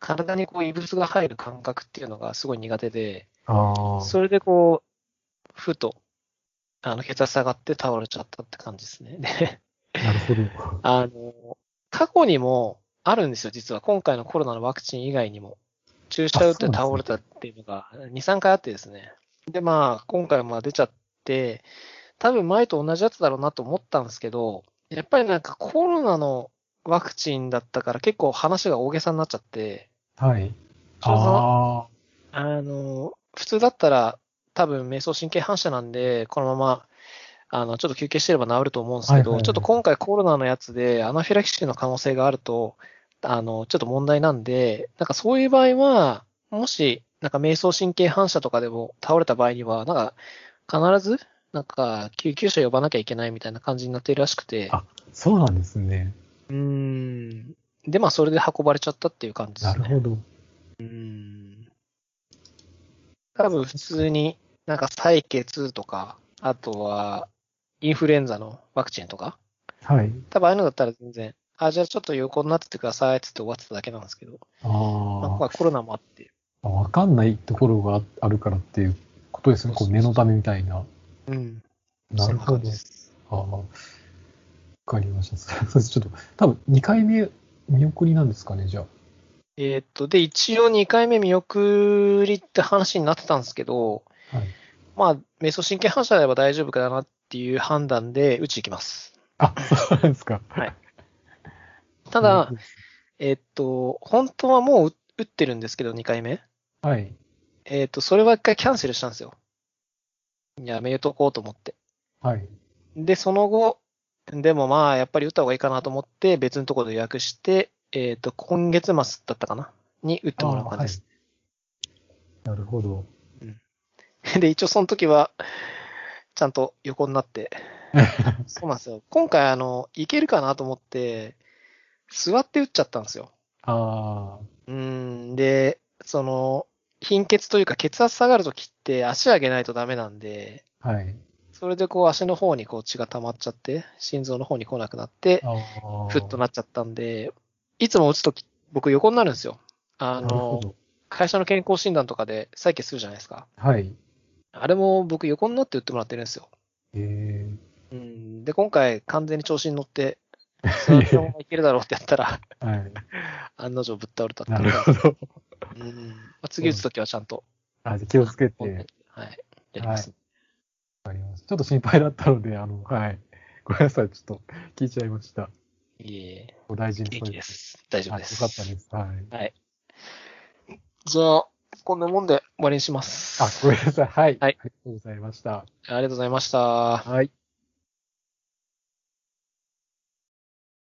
[SPEAKER 1] 体にこう異物が入る感覚っていうのがすごい苦手で、
[SPEAKER 2] ああ、
[SPEAKER 1] それでこう、ふと、あの、血圧下がって倒れちゃったって感じですね。で、*laughs*
[SPEAKER 2] なるほど。*laughs*
[SPEAKER 1] あの、過去にもあるんですよ、実は。今回のコロナのワクチン以外にも。注射打って倒れたっていうのが2、3回あってですね。で、まあ、今回も出ちゃって、多分前と同じやつだろうなと思ったんですけど、やっぱりなんかコロナのワクチンだったから結構話が大げさになっちゃって、
[SPEAKER 2] はい。
[SPEAKER 1] ちょうど
[SPEAKER 2] あ
[SPEAKER 1] あの、普通だったら多分瞑想神経反射なんで、このまま、あの、ちょっと休憩してれば治ると思うんですけど、
[SPEAKER 2] はいはいはい
[SPEAKER 1] ちょっと今回コロナのやつでアナフィラキシーの可能性があると、あの、ちょっと問題なんで、なんかそういう場合は、もし、なんか瞑想神経反射とかでも倒れた場合には、なんか、必ず、なんか、救急車呼ばなきゃいけないみたいな感じになってるらしくて、
[SPEAKER 2] あそうなんですね。
[SPEAKER 1] うーん。で、まあ、それで運ばれちゃったっていう感じですね。
[SPEAKER 2] なるほど。
[SPEAKER 1] うーん。多分、普通に、なんか採血とか、あとは、インフルエンザのワクチンとか、
[SPEAKER 2] はい。
[SPEAKER 1] 多分ああいうのだったら全然、あ、じゃあちょっと横になっててくださいってって終わってただけなんですけど、まあ、今
[SPEAKER 2] あ
[SPEAKER 1] 回コロナもあって、
[SPEAKER 2] あ、わかんないところがあるからっていうことですね。こう念のためみたいな。
[SPEAKER 1] うん。
[SPEAKER 2] なるほど。ああ、わかりました。*laughs* それちょっと、多分2回目見送りなんですかね、じゃ
[SPEAKER 1] えーっと、で、一応2回目見送りって話になってたんですけど、
[SPEAKER 2] あ。はい。
[SPEAKER 1] まあ、瞑想神経反射であれば大丈夫かなっていう判断で、うち行きます。
[SPEAKER 2] あ、そうなんですか。
[SPEAKER 1] はいただ、えーっと、本当はもう打打ってるんですけど、2回目。
[SPEAKER 2] はい。
[SPEAKER 1] えーっと、それは一回キャンセルしたんですよ。やめとこうと思って。
[SPEAKER 2] はい。
[SPEAKER 1] で、その後、でもまあ、やっぱり打った方がいいかなと思って、別のところで予約して、えーっと、今月末だったかな？に打ってもらう感じです。
[SPEAKER 2] なるほど。
[SPEAKER 1] で、一応その時は、ちゃんと横になって、*laughs* そうなんですよ。今回、あの、いけるかなと思って、座って打っちゃったんですよ。
[SPEAKER 2] あ
[SPEAKER 1] うーん、で、その、貧血というか血圧下がるときって足上げないとダメなんで、
[SPEAKER 2] あ、はい。
[SPEAKER 1] それでこう足の方にこう血が溜まっちゃって、心臓の方に来なくなって、
[SPEAKER 2] ああ。
[SPEAKER 1] ふっとなっちゃったんで、いつも打つとき、僕横になるんですよ。あの。会社の健康診断とかで採血するじゃないですか。
[SPEAKER 2] はい。
[SPEAKER 1] あれも僕横になって打ってもらってるんですよ。
[SPEAKER 2] え
[SPEAKER 1] うん。で、今回完全に調子に乗って、そのいけるだろうってやったら、
[SPEAKER 2] えはい。
[SPEAKER 1] 案の定ぶっ倒れたって
[SPEAKER 2] なるほど。
[SPEAKER 1] うん。まあ、次打つときはちゃんと、
[SPEAKER 2] あ、じゃあ気をつけて。わ
[SPEAKER 1] はい。やります。
[SPEAKER 2] かりました。ちょっと心配だったので、あの、はい。ごめんなさい。ちょっと聞いちゃいました。
[SPEAKER 1] いえ
[SPEAKER 2] お大事に
[SPEAKER 1] 元です。大丈夫
[SPEAKER 2] はい。
[SPEAKER 1] です。
[SPEAKER 2] よかったです。はい。
[SPEAKER 1] はい。じゃあ、こんなもんで終わりにします。
[SPEAKER 2] あ、ごめんなさい。はい。
[SPEAKER 1] はい
[SPEAKER 2] ありがとうございました。
[SPEAKER 1] ありがとうございました。
[SPEAKER 2] はい。